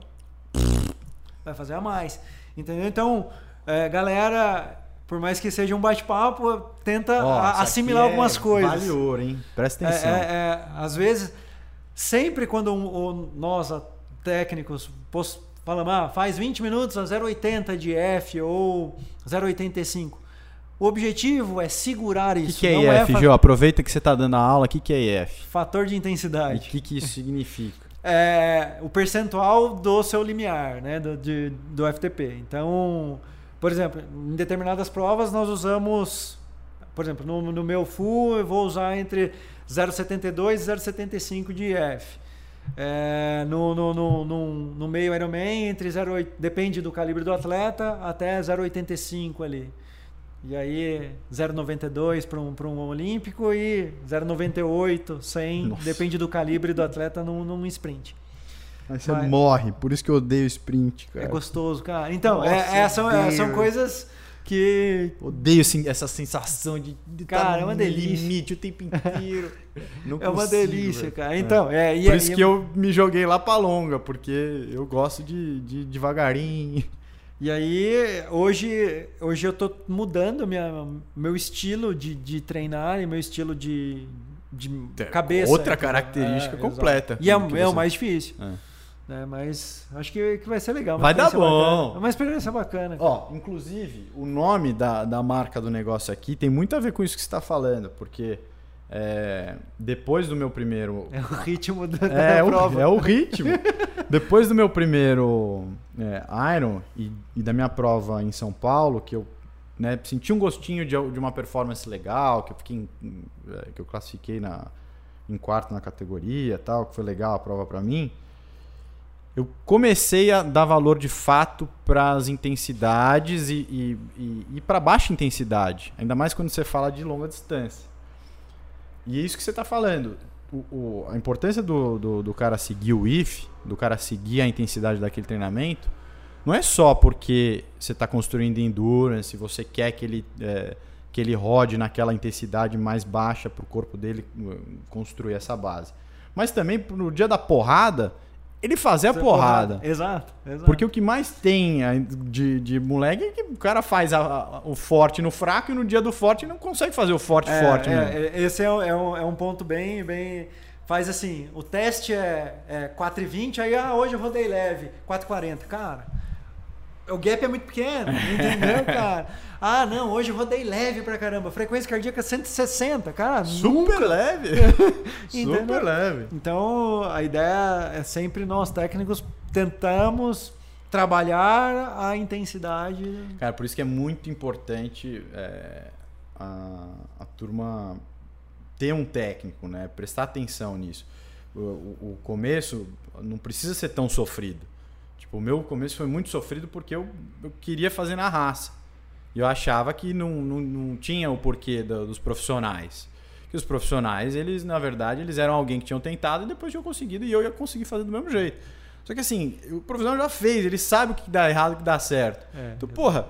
Vai fazer a mais. Entendeu? Então, é, galera, por mais que seja um bate-papo, tenta aqui assimilar é algumas coisas. Vale ouro, hein? Presta É, atenção. é, é, às vezes, sempre quando um- o- nós, técnicos, falamos, ah, faz 20 minutos a 0,80 de F ou 0,85. O objetivo é segurar O isso. que, que é IF, fa- Gil? Aproveita que você está dando a aula. O que, que é IF? Fator de E o intensidade. que, que isso significa? É o percentual do seu limiar, né, do, de- do FTP. Então, por exemplo, em determinadas provas nós usamos, por exemplo, no, no meu full eu vou usar entre 0,72 e 0,75 de F. É, no, no, no, no, meio Ironman, entre 0,8, depende do calibre do atleta, até 0,85 ali. E aí 0,92 para um, pra um olímpico e 0,98, 100, Nossa. depende do calibre do atleta num, num sprint. Aí você Vai. morre, por isso que eu odeio sprint, cara. É gostoso, cara. Então, Nossa, é, é, são, é, são coisas que. Odeio assim, essa sensação de, de Cara, tá é uma delícia. limite o tempo inteiro. Não É uma delícia, velho. cara. Então, é. e- Por isso que eu me joguei lá pra longa, porque eu gosto de, de devagarinho. E aí, hoje, hoje eu tô mudando minha, meu estilo de, de treinar e meu estilo de, de cabeça. Outra característica É, completa. E é, é o mais difícil. É. né? Mas acho que, que vai ser legal. Vai dar bom. bacana. É uma experiência bacana. Ó, inclusive, o nome da, da marca do negócio aqui tem muito a ver com isso que você está falando, porque é, depois do meu primeiro. É o ritmo da, É, da o, prova. é o ritmo. Depois do meu primeiro é, Iron e, e da minha prova em São Paulo, que eu né, senti um gostinho de, de uma performance legal, que eu fiquei em- é, que eu classifiquei na, em quarto na categoria, tal, que foi legal a prova para mim. Eu comecei a dar valor de fato para as intensidades e, e, e, e para baixa intensidade, ainda mais quando você fala de longa distância. E é isso que você está falando. O, o- a importância do, do, do cara seguir o IF, do cara seguir a intensidade daquele treinamento, não é só porque você está construindo endurance, você quer que ele, é, que ele rode naquela intensidade mais baixa para o corpo dele uh, construir essa base. Mas também no dia da porrada, ele fazer a Essa porrada. Exato, exato. Porque o que mais tem aí de, de moleque é que o cara faz a- a- o forte no fraco e no dia do forte não consegue fazer o forte É, forte. é, mesmo. é, esse é, um- é um, é um ponto bem, bem. Faz assim, o teste é, é 4,20, aí ah, hoje eu rodei leve, 4,40. Cara, o gap é muito pequeno, entendeu, cara? Ah, não, hoje eu rodei leve pra caramba. Frequência cardíaca 160, cara. Super nunca. leve. Super leve. Então, a ideia é sempre nós técnicos tentamos trabalhar a intensidade. Cara, por isso que é muito importante é, a, a turma ter um técnico, né? Prestar atenção nisso. O, o- o começo não precisa ser tão sofrido. Tipo, o meu começo foi muito sofrido porque eu, eu queria fazer na raça. E eu achava que não, não, não tinha o porquê da- dos profissionais. Que os profissionais, eles, na verdade, eles eram alguém que tinham tentado e depois tinham conseguido e eu ia conseguir fazer do mesmo jeito. Só que assim, o profissional já fez, ele sabe o que dá errado e o que dá certo. É, então, porra,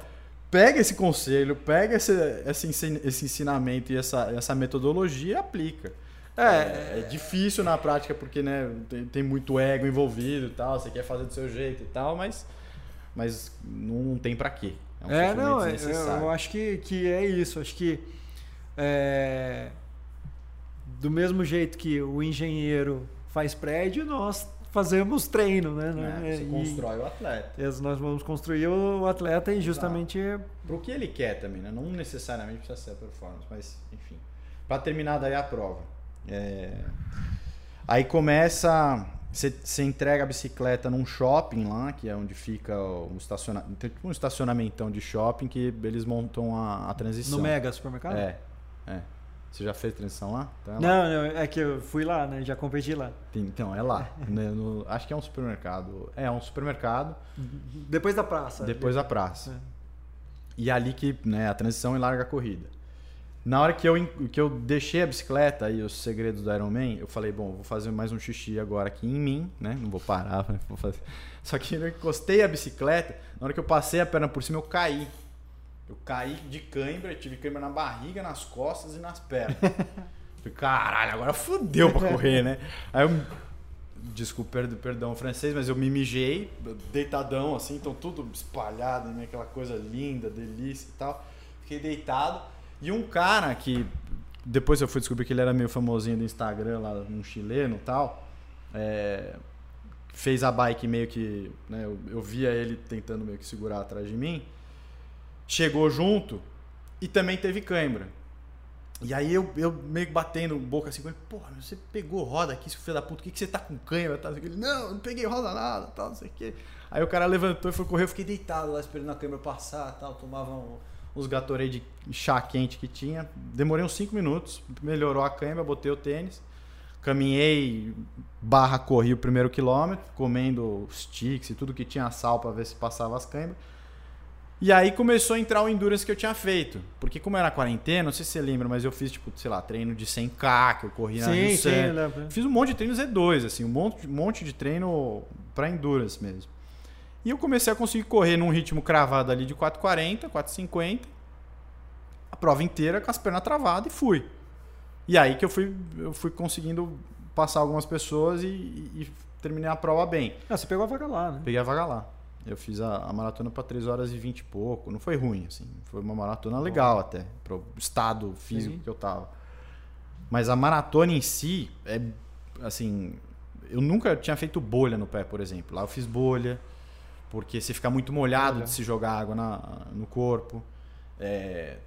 pega esse conselho, pega esse, esse, ensin- esse ensinamento e essa, essa metodologia e aplica. É, é difícil na prática porque né, tem, tem muito ego envolvido e tal, você quer fazer do seu jeito e tal, mas, mas não tem pra quê. É um É, não, eu, desnecessário. eu acho que, que é isso. Acho que é, do mesmo jeito que o engenheiro faz prédio, nós fazemos treino, né? É, você E- constrói o atleta. nós vamos construir o atleta e justamente Pro que ele quer também, né? Não necessariamente precisa ser a performance, mas enfim. Pra terminar daí a prova. É, Aí começa. Você, você entrega a bicicleta num shopping lá, que é onde fica um estacionamento. Tem tipo um estacionamentão de shopping que eles montam a, a transição. no Mega Supermercado? É, é. Você já fez transição lá? Então é lá. Não, não, é que eu fui lá, né? Já competi lá. Então, é lá. né, no- acho que é um supermercado. É, um supermercado Depois da praça. depois da praça. É. E ali que né, a transição e larga a corrida. Na hora que eu, que eu deixei a bicicleta e os segredos do Iron Man, eu falei, bom, vou fazer mais um xixi agora aqui em mim, né? Não vou parar, vou fazer. Só que eu encostei a bicicleta, na hora que eu passei a perna por cima, eu caí. Eu caí de cãibra, tive cãibra na barriga, nas costas e nas pernas. Falei, caralho, agora fudeu pra correr, né? Aí eu. Desculpa, perdão, francês, mas eu me mijei, deitadão assim, então tudo espalhado, né? aquela coisa linda, delícia e tal. Fiquei deitado. E um cara que depois eu fui descobrir que ele era meio famosinho do Instagram lá, um chileno e tal. é, fez a bike meio que. Né, eu, eu via ele tentando meio que segurar atrás de mim. Chegou junto e também teve cãibra. E aí eu, eu meio que batendo boca assim porra, você pegou roda aqui, seu filho da puta, o que, que você tá com cãibra? Ele, não, não peguei roda nada, tal, não sei o quê. Aí o cara levantou e foi correr, eu fiquei deitado lá esperando a câmera passar tal, tomava um, uns Gatorade de chá quente que tinha. Demorei uns 5 minutos, melhorou a câimbra, botei o tênis, caminhei, barra corri o primeiro quilômetro, comendo sticks e tudo que tinha sal para ver se passava as câimbras. E aí começou a entrar o endurance que eu tinha feito. Porque como era quarentena, não sei se você lembra, mas eu fiz, tipo, sei lá, treino de 100k, que eu corri na Sim, sim. Fiz um monte de treino Z2, assim, um monte, um monte de treino pra endurance mesmo. E eu comecei a conseguir correr num ritmo cravado ali de 4,40, 4,50. A prova inteira com as pernas travadas e fui. E aí que eu fui, eu fui conseguindo passar algumas pessoas e, e- e terminei a prova bem. Ah, você pegou a vaga lá, né? Peguei a vaga lá. Eu fiz a, a maratona para 3 horas e 20 e pouco. Não foi ruim, assim. Foi uma maratona legal até, pro estado físico Sim. que eu tava. Mas a maratona em si, é assim. Eu nunca tinha feito bolha no pé, por exemplo. Lá eu fiz bolha, porque você fica muito molhado Olha. de se jogar água na, no corpo. É,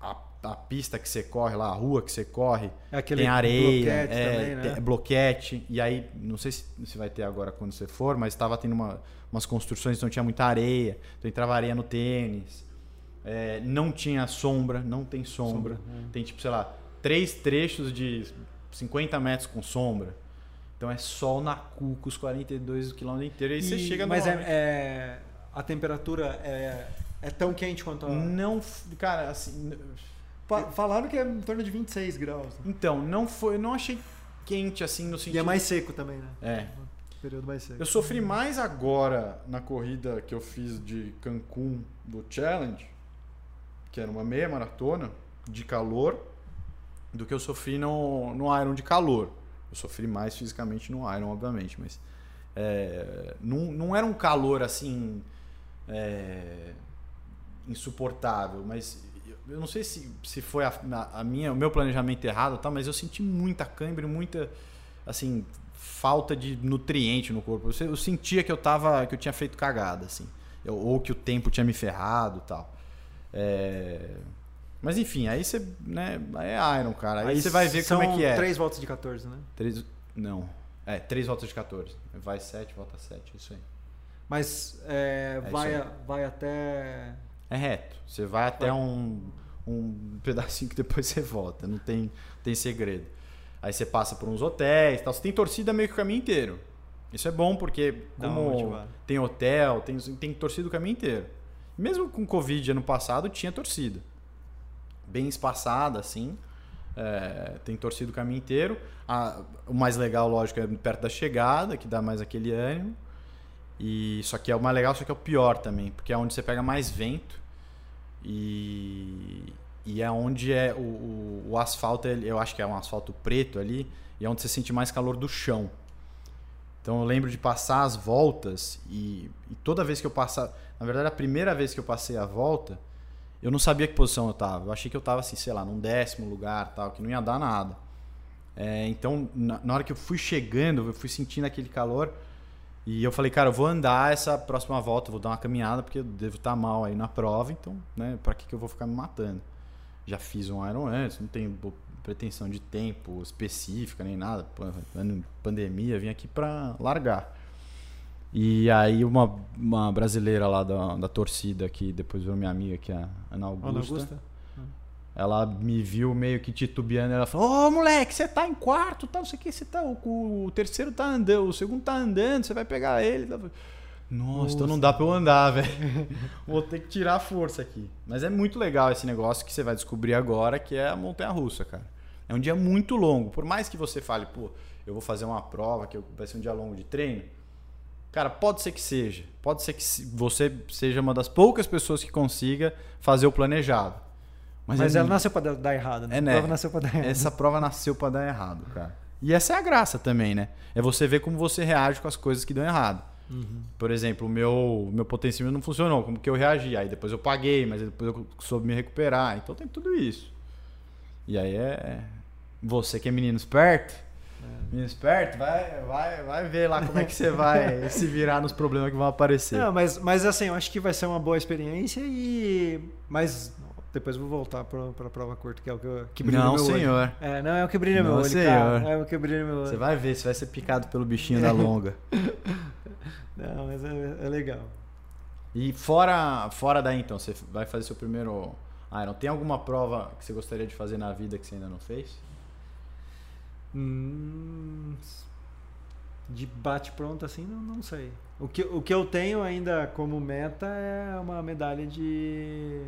a, a pista que você corre lá, a rua que você corre, É tem areia, bloquete é, também, né? tem bloquete. E aí, não sei se, se vai ter agora quando você for, mas estava tendo uma- umas construções, então tinha muita areia. Então entrava areia no tênis. É, não tinha sombra, não tem sombra. Sombra, é. Tem tipo, sei lá, três trechos de 50 metros com sombra. Então é sol na cuca os 42 km inteiros. Aí você E- chega no. Mas é, é- a temperatura é, é tão quente quanto a... Não, cara, assim. Falaram que é em torno de 26 graus. né? Então, não foi. Eu não achei quente assim no sentido. E é mais seco também, né? É, Período mais seco. Eu sofri mais agora na corrida que eu fiz de Cancún do Challenge, que era uma meia maratona de calor, do que eu sofri no, no Iron de calor. Eu sofri mais fisicamente no Iron, obviamente, mas é, não, não era um calor assim é, insuportável, mas eu não sei se, se foi a, a minha, o meu planejamento errado, tá? mas eu senti muita câimbra, e muita assim falta de nutriente no corpo. Eu, eu sentia que eu tava, que eu tinha feito cagada, assim, Eu- ou que o tempo tinha me ferrado, tal. É, Mas enfim, aí você, né, aí é Iron, cara. Aí, você vai ver como é que é. três voltas de 14, né? Três, não. É, três voltas de 14. Vai 7, volta 7, isso aí. Mas é, É vai, isso a- vai até... É reto. Você vai até um, um pedacinho que depois você volta. Não tem, tem segredo. Aí você passa por uns hotéis e tal. Você tem torcida meio que o caminho inteiro. Isso é bom porque como tem hotel, tem, tem torcida o caminho inteiro. Mesmo com Covid ano passado, tinha torcida. Bem espaçada, assim. É, tem torcida o caminho inteiro. A- o mais legal, lógico, é perto da chegada, que dá mais aquele ânimo. E só que é o mais legal, só que é o pior também, porque é onde você pega mais vento e, e é onde é o, o, o asfalto, eu acho que é um asfalto preto ali, e é onde você sente mais calor do chão. Então eu lembro de passar as voltas e, e toda vez que eu passava, na verdade a primeira vez que eu passei a volta, eu não sabia que posição eu tava. Eu achei que eu tava assim, sei lá, num décimo lugar, tal, que não ia dar nada. É, então na, na hora que eu fui chegando, eu fui sentindo aquele calor e eu falei, cara, eu vou andar essa próxima volta, vou dar uma caminhada porque eu devo estar mal aí na prova, então, né, para que que eu vou ficar me matando? Já fiz um Iron antes, não tenho pretensão de tempo específica nem nada. Pandemia, vim aqui para largar. E aí uma, uma brasileira lá da, da torcida que depois virou minha amiga, que é a Ana Augusta. Ana Augusta? Ela me viu meio que titubeando, ela falou: Ô moleque, você tá em quarto, tá, não sei o que, você tá. O, o terceiro tá andando, o segundo tá andando, você vai pegar ele. Nossa, então não dá pra eu andar, velho. Vou ter que tirar a força aqui. Mas é muito legal esse negócio que você vai descobrir agora, que é a montanha russa, cara. É um dia muito longo. Por mais que você fale, pô, eu vou fazer uma prova que vai ser um dia longo de treino. Cara, pode ser que seja. Pode ser que você seja uma das poucas pessoas que consiga fazer o planejado. Mas, Mas é ela nasceu para dar errado, né? É, né? A prova nasceu para dar errado. Essa prova nasceu para dar errado, cara. E essa é a graça também, né? É você ver como você reage com as coisas que dão errado. Uhum. Por exemplo, o meu, meu potenciômetro não funcionou, como que eu reagi? Aí depois eu paguei, mas depois eu soube me recuperar. Então tem tudo isso. E aí é. Você que é menino esperto, é. menino esperto, vai, vai, vai ver lá como é que você vai se virar nos problemas que vão aparecer. Não, mas, mas assim, eu acho que vai ser uma boa experiência e. Mas depois vou voltar para a prova curta, que é o que, que brilha não, meu olho. Não, senhor. É, não é o que brilha não, meu olho, senhor. Cara. É o que brilha meu olho. Você vai ver, você vai ser picado pelo bichinho da longa. não, mas é, é, legal. E fora, fora daí, então, você vai fazer seu primeiro Iron. Tem alguma prova que você gostaria de fazer na vida que você ainda não fez? Hum, de bate-pronto assim, não, não sei. O que, o que eu tenho ainda como meta é uma medalha de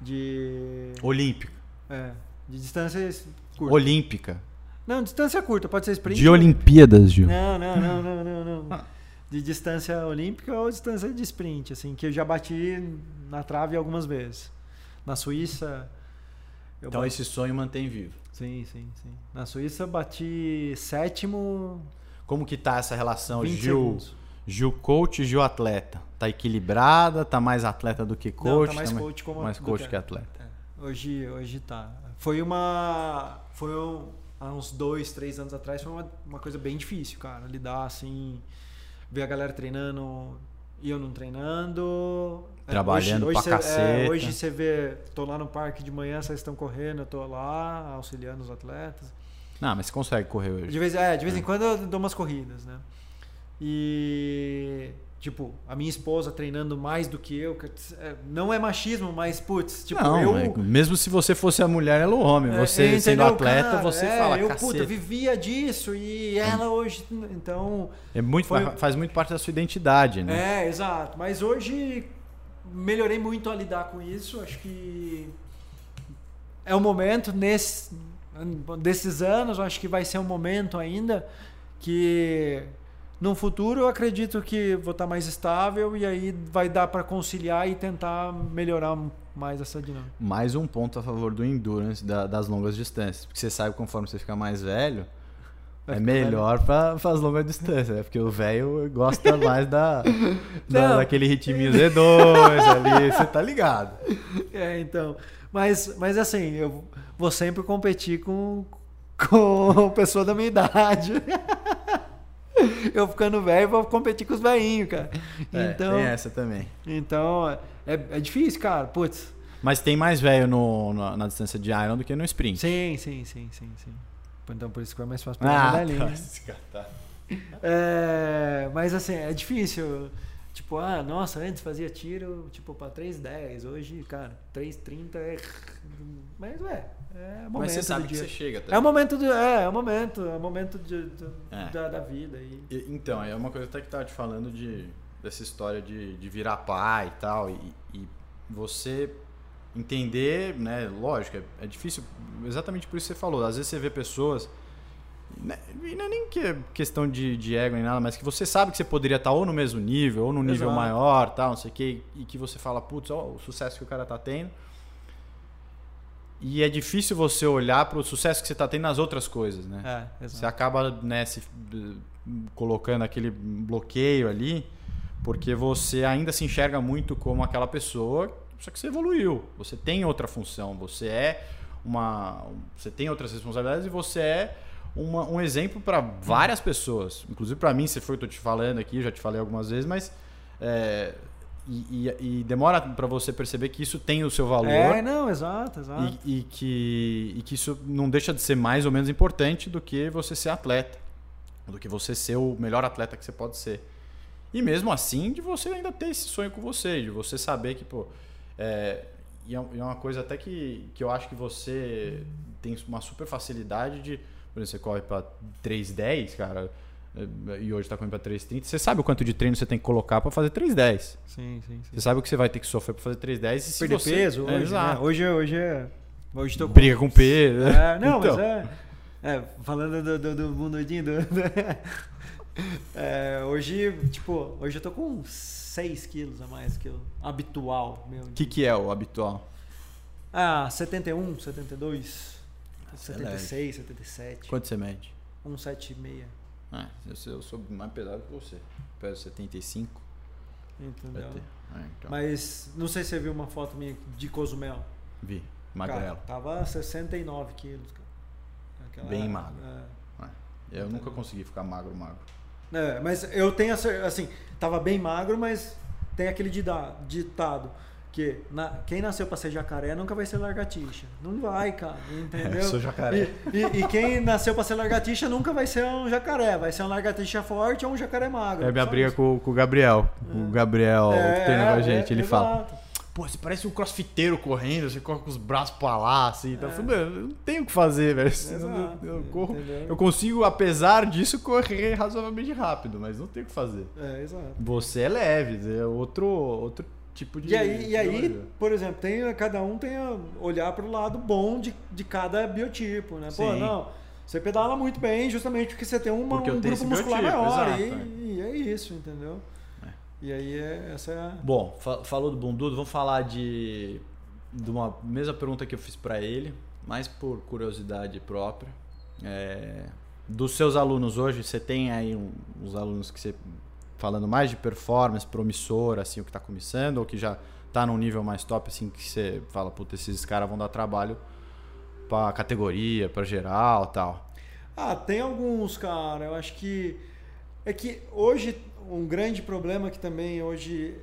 de. Olímpica. É. De distância curta. Olímpica. Não, distância curta, pode ser sprint. De Olimpíadas, Gil. Não, não, não, não, não, não. Ah. De distância olímpica ou distância de sprint, assim, que eu já bati na trave algumas vezes. Na Suíça. então bati... esse sonho mantém vivo. Sim, sim, sim. Na Suíça bati sétimo. Como que tá essa relação, Gil? Segundos. Gil coach e Gil atleta. Tá equilibrada? Tá mais atleta do que coach? Não, tá mais tá coach como mais coach que, que atleta. É. Hoje, hoje tá. Foi uma foi um, há uns dois, três anos atrás foi uma, uma coisa bem difícil, cara, lidar assim, ver a galera treinando e eu não treinando. É, Trabalhando hoje, hoje pra cê, é, hoje você vê, tô lá no parque de manhã, vocês estão correndo, eu tô lá auxiliando os atletas. Não, mas você consegue correr hoje. De vez, é, de vez é. em quando eu dou umas corridas, né? E tipo, a minha esposa treinando mais do que eu, é, não é machismo, mas putz, tipo, não, eu é, mesmo se você fosse a mulher, ela é o homem. É, você é, sendo atleta, cara, você é, fala, eu caceta. puta, vivia disso e ela hoje, então, é muito foi... faz muito parte da sua identidade, né? É, exato, mas hoje melhorei muito a lidar com isso, acho que é o momento nesse desses anos, acho que vai ser um momento ainda que no futuro, eu acredito que vou estar mais estável e aí vai dar para conciliar e tentar melhorar mais essa dinâmica. Mais um ponto a favor do endurance da, das longas distâncias, porque você sabe conforme você fica mais velho, é melhor para as longas distâncias, né? porque o velho gosta mais da, da daquele ritminho Z2 ali, você tá ligado. É, então. Mas, mas assim, eu vou sempre competir com, com pessoa da minha idade. eu ficando velho vou competir com os velhinhos, cara. É, então, tem essa também. Então, é, é difícil, cara. Putz. Mas tem mais velho no, no, na distância de Iron do que no sprint. Sim, sim, sim, sim, sim. Então por isso que é mais fácil pra ah, medalhinha. Tá. É, mas assim, é difícil. Tipo, ah, nossa, antes fazia tiro tipo pra 3,10. Hoje, cara, 3,30 é. Mas ué, é o momento Mas você sabe que você chega também. É o momento do, é, é o momento, é o momento de, de é. Da, da, vida. E... e... então, é uma coisa até que tava te falando de, dessa história de, de virar pai e tal. E, e você entender, né? Lógico, é, é, difícil, exatamente por isso que você falou. Às vezes você vê pessoas. Né, e não é nem que é questão de, de ego nem nada, mas que você sabe que você poderia estar ou no mesmo nível, ou no nível Exato. maior, tal, não sei o quê, e que você fala, putz, ó, o sucesso que o cara tá tendo e é difícil você olhar para o sucesso que você está tendo nas outras coisas, né? É, você acaba né, se, colocando aquele bloqueio ali, porque você ainda se enxerga muito como aquela pessoa, só que você evoluiu. Você tem outra função, você é uma, você tem outras responsabilidades e você é uma, um exemplo para várias pessoas. Inclusive para mim, você foi o que eu tô te falando aqui, já te falei algumas vezes, mas é, e, e, e, demora para você perceber que isso tem o seu valor. É, não, exato, exato. E, e, que, e que isso não deixa de ser mais ou menos importante do que você ser atleta. Do que você ser o melhor atleta que você pode ser. E mesmo assim, de você ainda ter esse sonho com você, de você saber que, pô. É, e é, é uma coisa até que, que eu acho que você tem uma super facilidade de. Por exemplo, você corre para 3,10, cara e hoje está correndo para 3,30, você sabe o quanto de treino você tem que colocar para fazer 3,10. Sim, sim, sim. Você sabe o que você vai ter que sofrer para fazer 3,10 e se Perder você... peso É, hoje, né? exato. Hoje, hoje é... Hoje tô com... Briga com peso. É, não, Então. mas é... é, falando do, do, do bundudinho, do, do- é, hoje, tipo, hoje eu tô com 6 quilos a mais que o habitual meu. O que, que é o habitual? Ah, 71, 72, Você é 76, 77, Quanto você mede? 176, Ah, eu sou, eu sou mais pesado que você. Peso 75. Vai entendeu? Ah, então. Mas não sei se você viu uma foto minha de Cozumel. Vi. Cara, Magrelo. tava 69 quilos, cara. Aquela- Bem magro. é. Eu nunca consegui ficar magro, magro. É, mas eu tenho assim, tava bem magro, mas tem aquele ditado que na- quem nasceu pra ser jacaré nunca vai ser largatixa. Não vai, cara, entendeu? É, eu sou jacaré. E, e- e quem nasceu pra ser largatixa nunca vai ser um jacaré, vai ser um largatixa forte ou um jacaré magro. É minha briga com, com o Gabriel. O Gabriel É, que treina com a gente. é, ele fala. Pô, você parece um crossfiteiro correndo, você corre com os braços pra lá, assim. Então, É. "Meu, eu não tenho o que fazer, velho. Eu, eu corro. Eu consigo, apesar disso, correr razoavelmente rápido, mas não tenho o que fazer. É, exato. Você é leve, é outro, outro tipo de. E aí, e aí por exemplo, tem, cada um tem a olhar para o lado bom de, de cada biotipo, né? Pô, Sim. não, você pedala muito bem justamente porque você tem uma, Porque um grupo muscular biotipo, maior. exato, e, e é isso, entendeu? E aí, é, essa é a... Bom, fa- falou do Bundudo, vamos falar de, de uma mesma pergunta que eu fiz pra ele, mais por curiosidade própria. É, dos seus alunos hoje, você tem aí uns alunos que você falando mais de performance, promissor, assim, o que está começando, ou que já está num nível mais top, assim, que você fala, puta, esses caras vão dar trabalho pra categoria, pra geral tal. Ah, tem alguns, cara. Eu acho que. É que hoje, um grande problema que também hoje.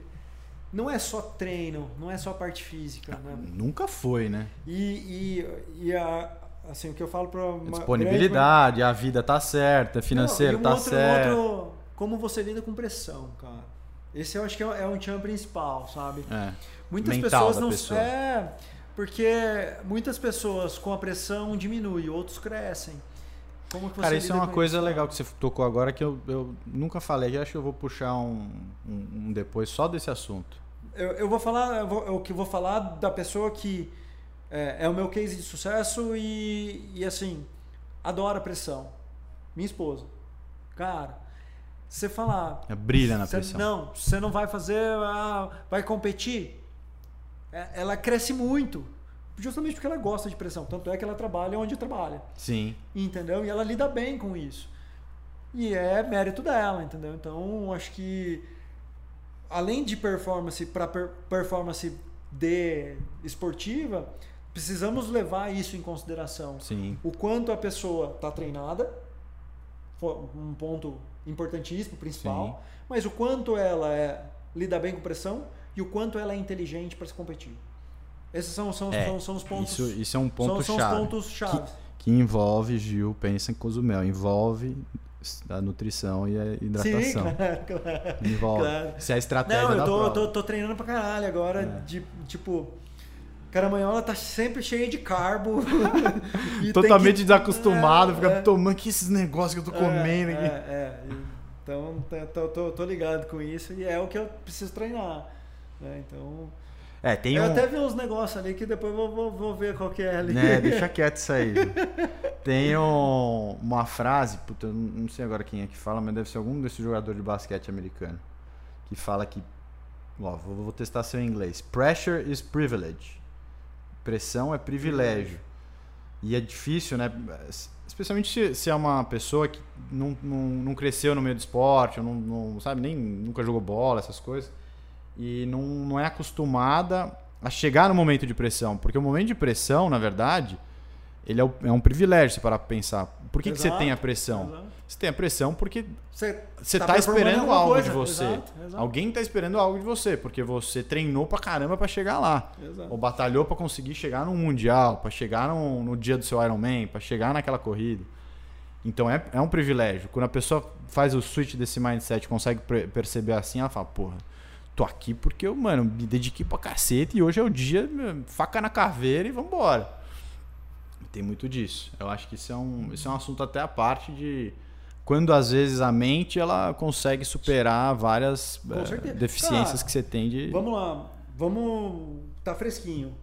Não é só treino, não é só parte física, né? Nunca foi, né? E, e, e a, assim, o que eu falo para Disponibilidade, a vida tá certa, financeiro Não, um tá outro, certo. outro, como você lida com pressão, cara. Esse eu acho que é, é um chão principal, sabe? É. Muitas Mental pessoas não pessoa. é porque muitas pessoas com a pressão diminuem, outros crescem. Como que você Cara, isso é uma coisa isso? legal que você tocou agora que eu, eu nunca falei. Eu acho que eu vou puxar um, um, um depois só desse assunto. Eu, eu vou falar, eu, vou, eu que vou falar da pessoa que é, é o meu case de sucesso e, e assim adora pressão. Minha esposa, cara, você falar É, Brilha na pressão. Não, você não vai fazer, ah, vai competir. É, Ela cresce muito, justamente porque ela gosta de pressão. Tanto é que ela trabalha onde trabalha, Sim. entendeu? E ela lida bem com isso. E é mérito dela, entendeu? Então, acho que além de performance para performance de esportiva, precisamos levar isso em consideração Sim. o quanto a pessoa está treinada, um ponto importantíssimo, principal, Sim. mas o quanto ela é, lida bem com pressão e o quanto ela é inteligente para se competir. Esses são, são, É, são, são os pontos. Isso, isso é um ponto são, são os chave. pontos chave. Que envolve, Gil, pensa em Cozumel. Envolve a nutrição e a Sim, hidratação. claro, claro. Envolve. Claro. Isso é a estratégia Não, eu da tô, prova. tô, tô treinando pra caralho agora, É. de, tipo, caramanhola tá sempre cheia de carbo. Totalmente que- desacostumado, É, fica é. tomando que esses negócios que eu tô comendo é, aqui. É, é. Então, tô, tô, tô ligado com isso e é o que eu preciso treinar. né? Então, É, tem eu um. até vi uns negócios ali que depois eu vou, vou, vou ver qual que é ali. Né, deixa quieto isso aí. Tem um- uma frase, puta, eu não sei agora quem é que fala, mas deve ser algum desses jogadores de basquete americano. Que fala que. Ó, vou, vou testar seu inglês. Pressure is privilege. Pressão é privilégio. E é difícil, né? Especialmente se, se é uma pessoa que não, não, não cresceu no meio do esporte, não, não sabe, nem nunca jogou bola, essas coisas. E não, não é acostumada a chegar no momento de pressão. Porque o momento de pressão, na verdade, ele é, é um privilégio, se parar pra pensar. Por que, que você tem a pressão? exato. Você tem a pressão porque Você, você tá tá, esperando algo coisa. de você. Exato. Alguém tá esperando algo de você, porque você treinou pra caramba pra chegar lá. Exato. Ou batalhou pra conseguir chegar no Mundial, pra chegar no, no dia do seu Ironman, pra chegar naquela corrida. Então é, é um privilégio. Quando a pessoa faz o switch desse mindset, consegue perceber assim, ela fala, porra, tô aqui porque eu, mano, me dediquei pra cacete e hoje é o dia, faca na caveira e vambora. Tem muito disso. Eu acho que isso é um, isso é um assunto até a parte de quando às vezes a mente ela consegue superar várias certeza. deficiências Cara, que você tem de. Vamos lá, vamos. Tá fresquinho.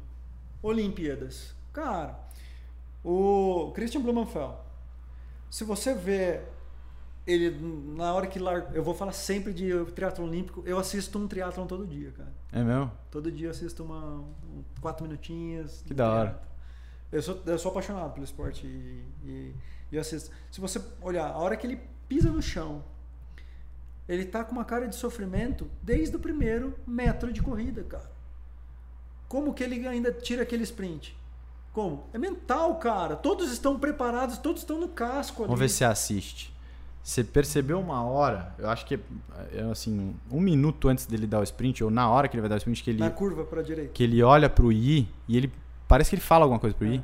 Olimpíadas. Cara, o Christian Blumenfeld, se você vê ele na hora que lar... eu vou falar sempre de triatlo olímpico, eu assisto um triatlon todo dia, cara. É mesmo? Todo dia eu assisto uma um, quatro minutinhos. Que da hora. Eu sou, eu sou apaixonado pelo esporte e, e, e eu assisto. Se você olhar, a hora que ele pisa no chão, ele tá com uma cara de sofrimento desde o primeiro metro de corrida, cara. Como que ele ainda tira aquele sprint? Como? É mental, cara. Todos estão preparados, todos estão no casco ali. Vamos ver se você assiste. Você percebeu uma hora, eu acho que é assim, um minuto antes dele dar o sprint, ou na hora que ele vai dar o sprint, que ele, Na curva para direita. que ele olha pro I e ele. Parece que ele fala alguma coisa pro I. É.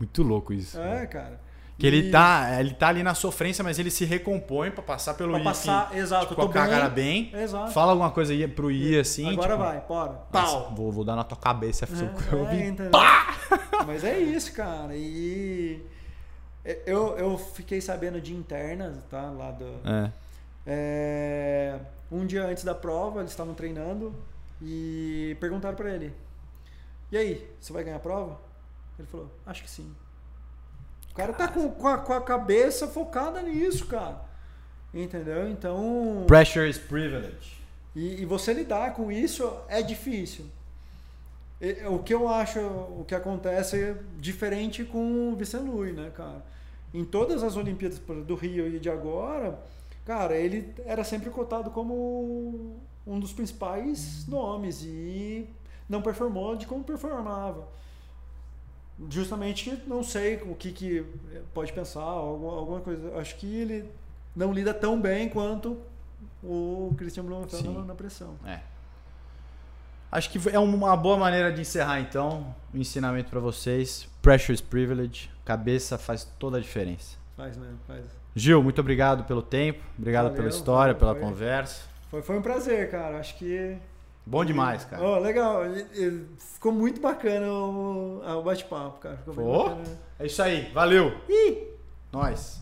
Muito louco isso. É, cara. Que ele tá, ele tá ali na sofrência, mas ele se recompõe pra passar pelo Pra I. passar, assim, exato, tipo, eu tô com a cara bem. Exato. Fala alguma coisa aí pro I assim. Agora tipo, vai, bora. "Nossa, Pau. Vou, vou dar na tua cabeça. É, eu vi- entendeu? Mas é isso, cara. E eu, eu fiquei sabendo de internas, tá? Lá do. É. É, um dia antes da prova, eles estavam treinando e perguntaram pra ele: E aí, você vai ganhar a prova? Ele falou: Acho que sim. O cara tá com, com, a, com a cabeça focada nisso, cara. Entendeu? Então. Pressure is privilege. E, e você lidar com isso é difícil. E- O que eu acho, o que acontece é diferente com o Vicente Lui, né, cara? Em todas as Olimpíadas do Rio e de agora, cara, ele era sempre cotado como um dos principais nomes e não performou de como performava. Justamente não sei o que, que pode pensar, alguma, coisa. Acho que ele não lida tão bem quanto o Christian Blumenfeld Sim. na, pressão. É. Acho que é uma boa maneira de encerrar então o ensinamento pra vocês. Pressure is privilege. Cabeça faz toda a diferença. Faz mesmo, faz. Gil, muito obrigado pelo tempo, obrigado Valeu, pela história, pela foi. conversa. Foi, foi um prazer, cara. Acho que. Bom demais, cara. Ó, legal. Ficou muito bacana o, o bate-papo, cara. Ficou bacana. É isso aí, valeu. Ih! Nós.